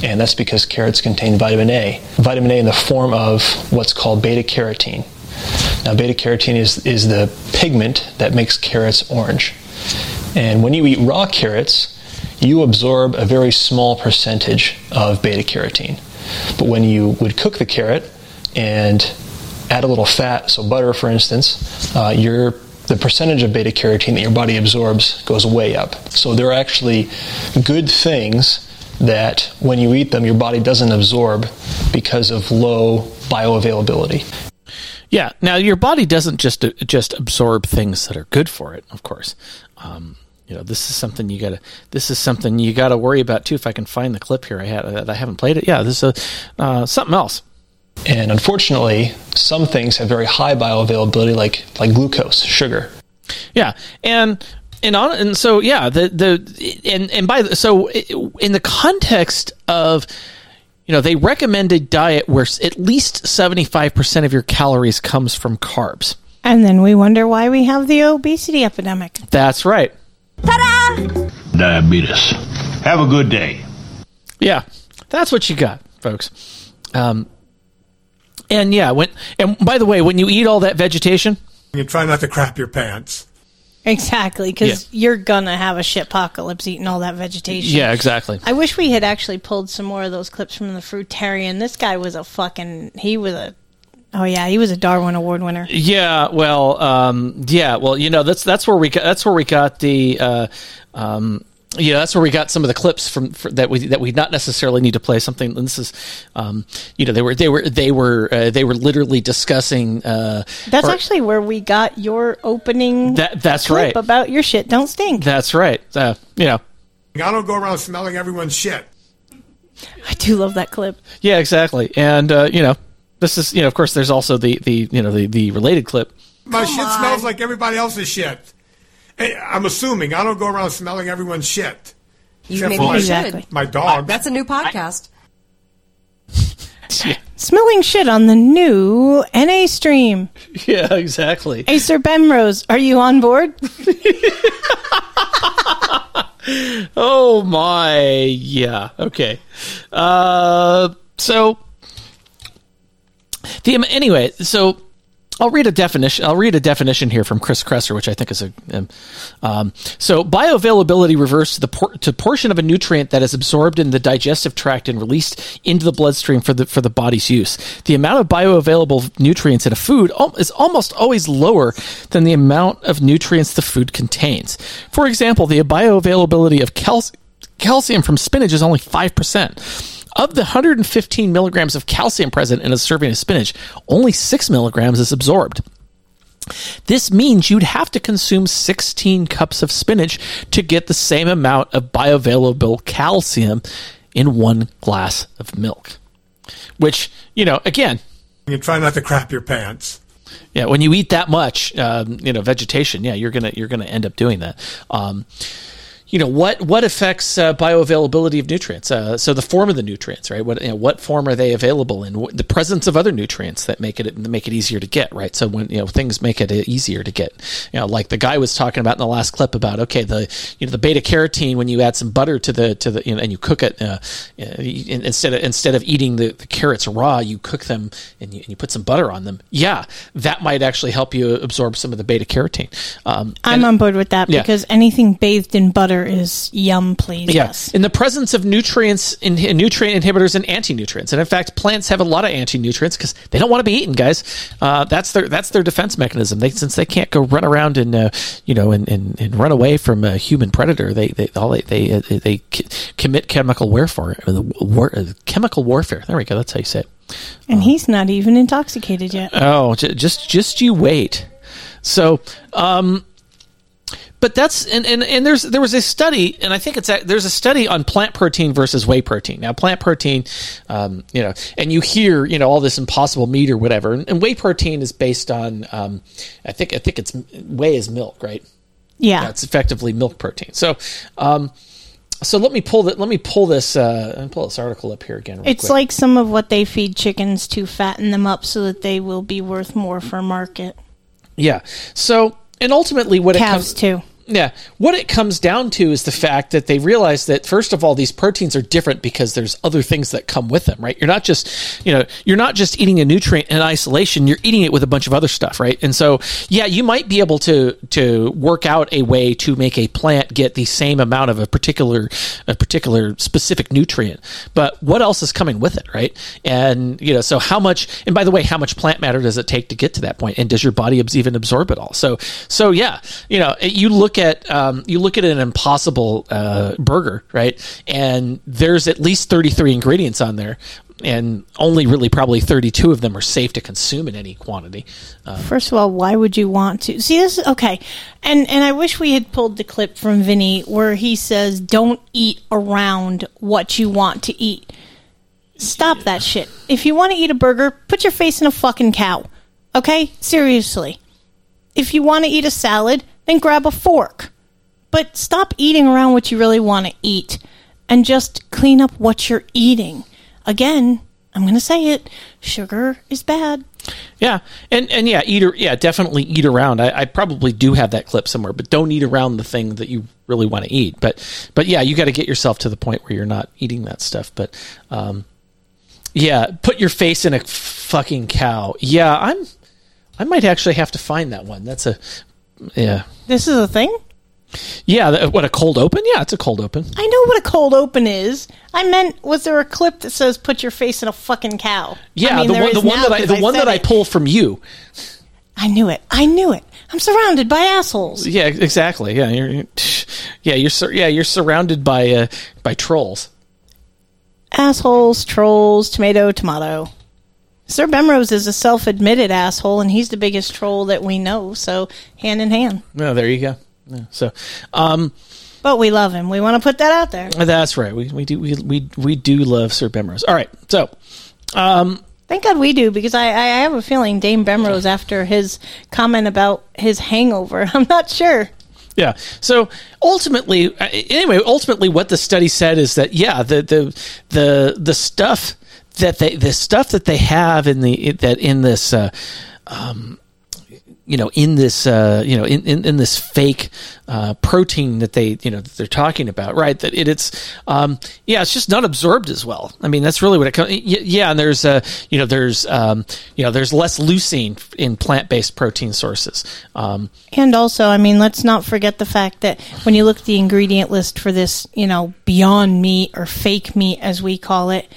and that's because carrots contain vitamin A. Vitamin A in the form of what's called beta carotene. Now, beta carotene is, is the pigment that makes carrots orange. And when you eat raw carrots, you absorb a very small percentage of beta carotene. But when you would cook the carrot and add a little fat, so butter for instance, uh, your the percentage of beta carotene that your body absorbs goes way up. So there are actually good things that when you eat them, your body doesn't absorb because of low bioavailability. Yeah. Now your body doesn't just just absorb things that are good for it, of course. Um, you know, this is something you gotta. This is something you gotta worry about too. If I can find the clip here, I had I haven't played it. Yeah, this is a, uh, something else. And unfortunately, some things have very high bioavailability, like like glucose, sugar. Yeah, and and on and so yeah, the the and and by the, so in the context of you know, they recommend a diet where at least 75% of your calories comes from carbs. And then we wonder why we have the obesity epidemic. That's right. Ta-da! Diabetes. Have a good day. Yeah, that's what you got, folks. Um, and yeah, when and by the way, when you eat all that vegetation, You try not to crap your pants. Exactly, because you're gonna have a shit apocalypse eating all that vegetation. yeah, exactly. I wish we had actually pulled some more of those clips from the Fruitarian. This guy was a fucking. He was a. Oh yeah, he was a Darwin Award winner. Yeah, well, um, yeah, well, you know, that's that's where we got that's where we got the, uh, um, you know, that's where we got some of the clips from for, that we that we not necessarily need to play something. And this is, um, you know, they were they were they were uh, they were literally discussing. Uh, That's or- actually where we got your opening. That- that's clip right. About your shit don't stink. that's right. Uh, you know, I don't go around smelling everyone's shit. I do love that clip. yeah, exactly. And uh, you know, this is you know, of course, there's also the the you know the the related clip. My shit smells like everybody else's shit. Hey, I'm assuming I don't go around smelling everyone's shit. You maybe my, you should. my dog. That's a new podcast. Smelling shit on the new NA stream. Yeah, exactly. Acer Bemrose, are you on board? Oh my, yeah, okay. Uh, so the anyway, so I'll read a definition. I'll read a definition here from Chris Kresser, which I think is a. Um, um, so bioavailability refers to the por- to portion of a nutrient that is absorbed in the digestive tract and released into the bloodstream for the for the body's use. The amount of bioavailable nutrients in a food al- is almost always lower than the amount of nutrients the food contains. For example, the bioavailability of cal- calcium from spinach is only five percent. Of the 115 milligrams of calcium present in a serving of spinach, only 6 milligrams is absorbed. This means you'd have to consume 16 cups of spinach to get the same amount of bioavailable calcium in one glass of milk. Which, you know, again, You try not to crap your pants. yeah, when you eat that much, um, you know, vegetation, yeah, you're gonna you're gonna end up doing that. Um, you know what what affects uh, bioavailability of nutrients? Uh, so the form of the nutrients, right? What you know, what form are they available in? What, the presence of other nutrients that make it make it easier to get, right? So when you know things make it easier to get, you know, like the guy was talking about in the last clip about okay, the you know the beta carotene when you add some butter to the to the you know, and you cook it uh, uh, instead of instead of eating the, the carrots raw, you cook them and you, and you put some butter on them. Yeah, that might actually help you absorb some of the beta carotene. Um, I'm and- on board with that Yeah. because anything bathed in butter is yum, please. Yes, in the presence of nutrients, in, in nutrient inhibitors, and anti-nutrients, and in fact, plants have a lot of anti-nutrients because they don't want to be eaten, guys. Uh, that's their that's their defense mechanism. They since they can't go run around and uh, you know and, and, and run away from a human predator, they they all they they, uh, they commit chemical warfare. uh, the War, uh, chemical warfare. There we go. That's how you say it. And he's not even intoxicated yet. Oh, j- just just you wait. So, um, but that's and, and and there's there was a study, and I think it's a, there's a study on plant protein versus whey protein. Now, plant protein, um, you know, and you hear you know all this impossible meat or whatever, and, and whey protein is based on, um, I think I think it's whey is milk, right? Yeah. it's effectively milk protein. So, um, so let me pull that. Let me pull this. Uh, let pull this article up here again. real It's quick. like some of what they feed chickens to fatten them up so that they will be worth more for market. Yeah. So, and ultimately, what it Calves comes too. Yeah, what it comes down to is the fact that they realize that first of all, these proteins are different because there's other things that come with them, right? You're not just, you know, you're not just eating a nutrient in isolation. You're eating it with a bunch of other stuff, right? And so, yeah, you might be able to to work out a way to make a plant get the same amount of a particular a particular specific nutrient, but what else is coming with it, right? And you know, so how much? And by the way, how much plant matter does it take to get to that point? And does your body even absorb it all? So, so yeah, you know, you look at um, you look at an impossible uh, burger, right? And there's at least 33 ingredients on there. And only really probably 32 of them are safe to consume in any quantity. Uh, First of all, why would you want to see this? Okay, and and I wish we had pulled the clip from Vinnie where he says, "Don't eat around what you want to eat." Stop that shit. If you want to eat a burger, put your face in a fucking cow. Okay, seriously. If you want to eat a salad, then grab a fork. But stop eating around what you really want to eat, and just clean up what you're eating. again, I'm going to say it sugar is bad. Yeah, and and yeah, eat. ar- Yeah, definitely eat around. I, I probably do have that clip somewhere, but don't eat around the thing that you really want to eat. But but yeah, you got to get yourself to the point where you're not eating that stuff. But um, yeah, put your face in a fucking cow. Yeah, I'm. I might actually have to find that one. That's a yeah. This is a thing? Yeah, th- what a cold open? Yeah, it's a cold open. I know what a cold open is. I meant, was there a clip that says "put your face in a fucking cow"? Yeah, I mean, the one the one that I the one said that I it. pull from you. I knew it. I knew it. I'm surrounded by assholes. Yeah, exactly. Yeah, you're, you're yeah you're sur- yeah you're surrounded by uh, by trolls. Assholes, trolls, tomato, tomato. Sir Bemrose is a self-admitted asshole, and he's the biggest troll that we know. So hand in hand. No, there you go. Yeah, so, um, But we love him. We want to put that out there. that's right. We we do we we, we do love Sir Bemrose. All right, so um, Thank God we do, because I, I have a feeling Dame Bemrose, after his comment about his hangover, I'm not sure. Yeah. So ultimately, uh, anyway, ultimately, what the study said is that yeah, the the the the stuff that they the stuff that they have in the that in this. Uh, um, you know, in this, uh, you know, in, in, in this fake uh, protein that they, you know, they're talking about, right? That it, it's, um, yeah, it's just not absorbed as well. I mean, that's really what it comes. Yeah, and there's, uh, you know, there's, um, you know, there's less leucine in plant-based protein sources. Um, And also, I mean, let's not forget the fact that when you look at the ingredient list for this, you know, beyond meat or fake meat, as we call it,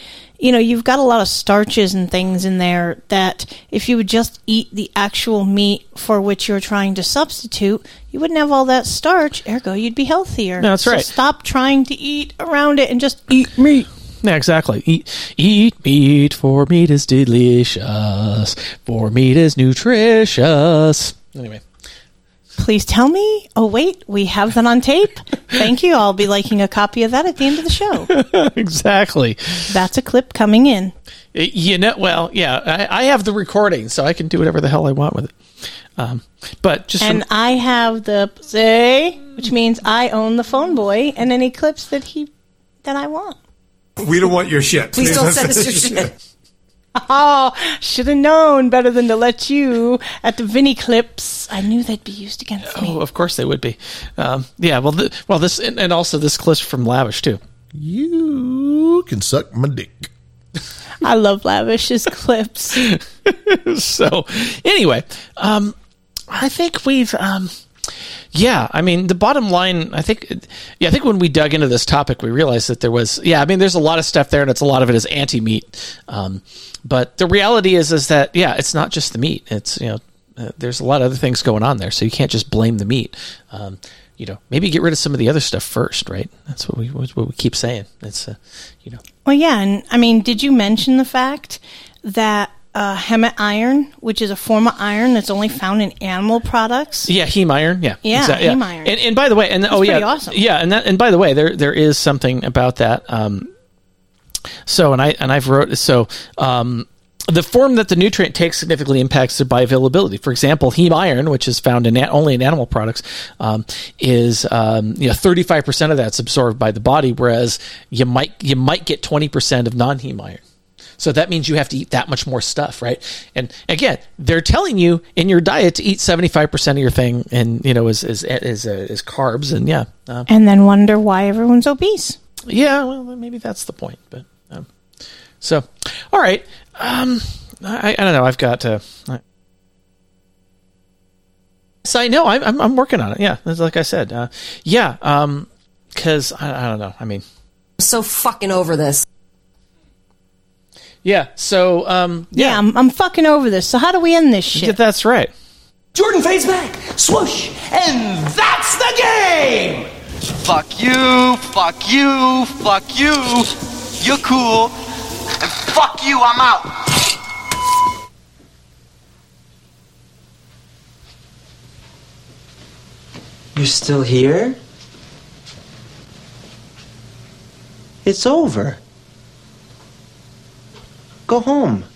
you know, you've got a lot of starches and things in there that if you would just eat the actual meat for which you're trying to substitute, you wouldn't have all that starch, ergo, you'd be healthier. No, that's So right. stop trying to eat around it and just eat meat. Yeah, exactly. Eat, eat meat, for meat is delicious, for meat is nutritious. Anyway. Please tell me. Oh, wait, we have that on tape. Thank you. I'll be liking a copy of that at the end of the show. exactly. That's a clip coming in. You know, well, yeah, I, I have the recording, so I can do whatever the hell I want with it. Um, but just and from, I have the say, which means I own the phone boy and any clips that he that I want. We don't want your shit. Please don't send us your shit. Oh, should have known better than to let you at the Vinnie clips. I knew they'd be used against me. oh, of course they would be. Um, yeah, well, the, well, this and, and also this clip from Lavish too. You can suck my dick. I love Lavish's clips. so anyway, um, I think we've, um, yeah, I mean, the bottom line, I think, yeah, I think when we dug into this topic, we realized that there was, yeah, I mean, there's a lot of stuff there, and it's a lot of it is anti-meat. Um, but the reality is, is that yeah, it's not just the meat. It's you know, uh, there's a lot of other things going on there, so you can't just blame the meat. Um, you know, maybe get rid of some of the other stuff first, right? That's what we what we keep saying. It's uh, you know, Well, yeah, and I mean, did you mention the fact that uh, hemat iron, which is a form of iron that's only found in animal products, Yeah, heme iron. Yeah, Yeah, exact- heme iron. And, and by the way, and That's oh yeah, awesome. yeah, and that, and by the way, there there is something about that. Um, so and I and I've wrote so. Um, the form that the nutrient takes significantly impacts their bioavailability. For example, heme iron, which is found in a- only in animal products, um, is um, you know thirty five percent of that's absorbed by the body, whereas you might you might get twenty percent of non heme iron. So that means you have to eat that much more stuff, right? And again, they're telling you in your diet to eat seventy five percent of your thing, and you know, is is is, uh, is carbs, and yeah, uh, and then wonder why everyone's obese. yeah. Well, maybe that's the point, but um, so all right. Um, I, I don't know. I've got to. I, so I know I'm, I'm I'm working on it. Yeah, like I said. Uh, yeah. Um, because I, I don't know. I mean, so fucking over this. Yeah. So um, Yeah, I'm, I'm fucking over this. So how do we end this shit? that's right. Jordan fades back, swoosh, and that's the game! Fuck you, fuck you, fuck you. You're cool. And fuck you, I'm out. You're still here? It's over. Go home.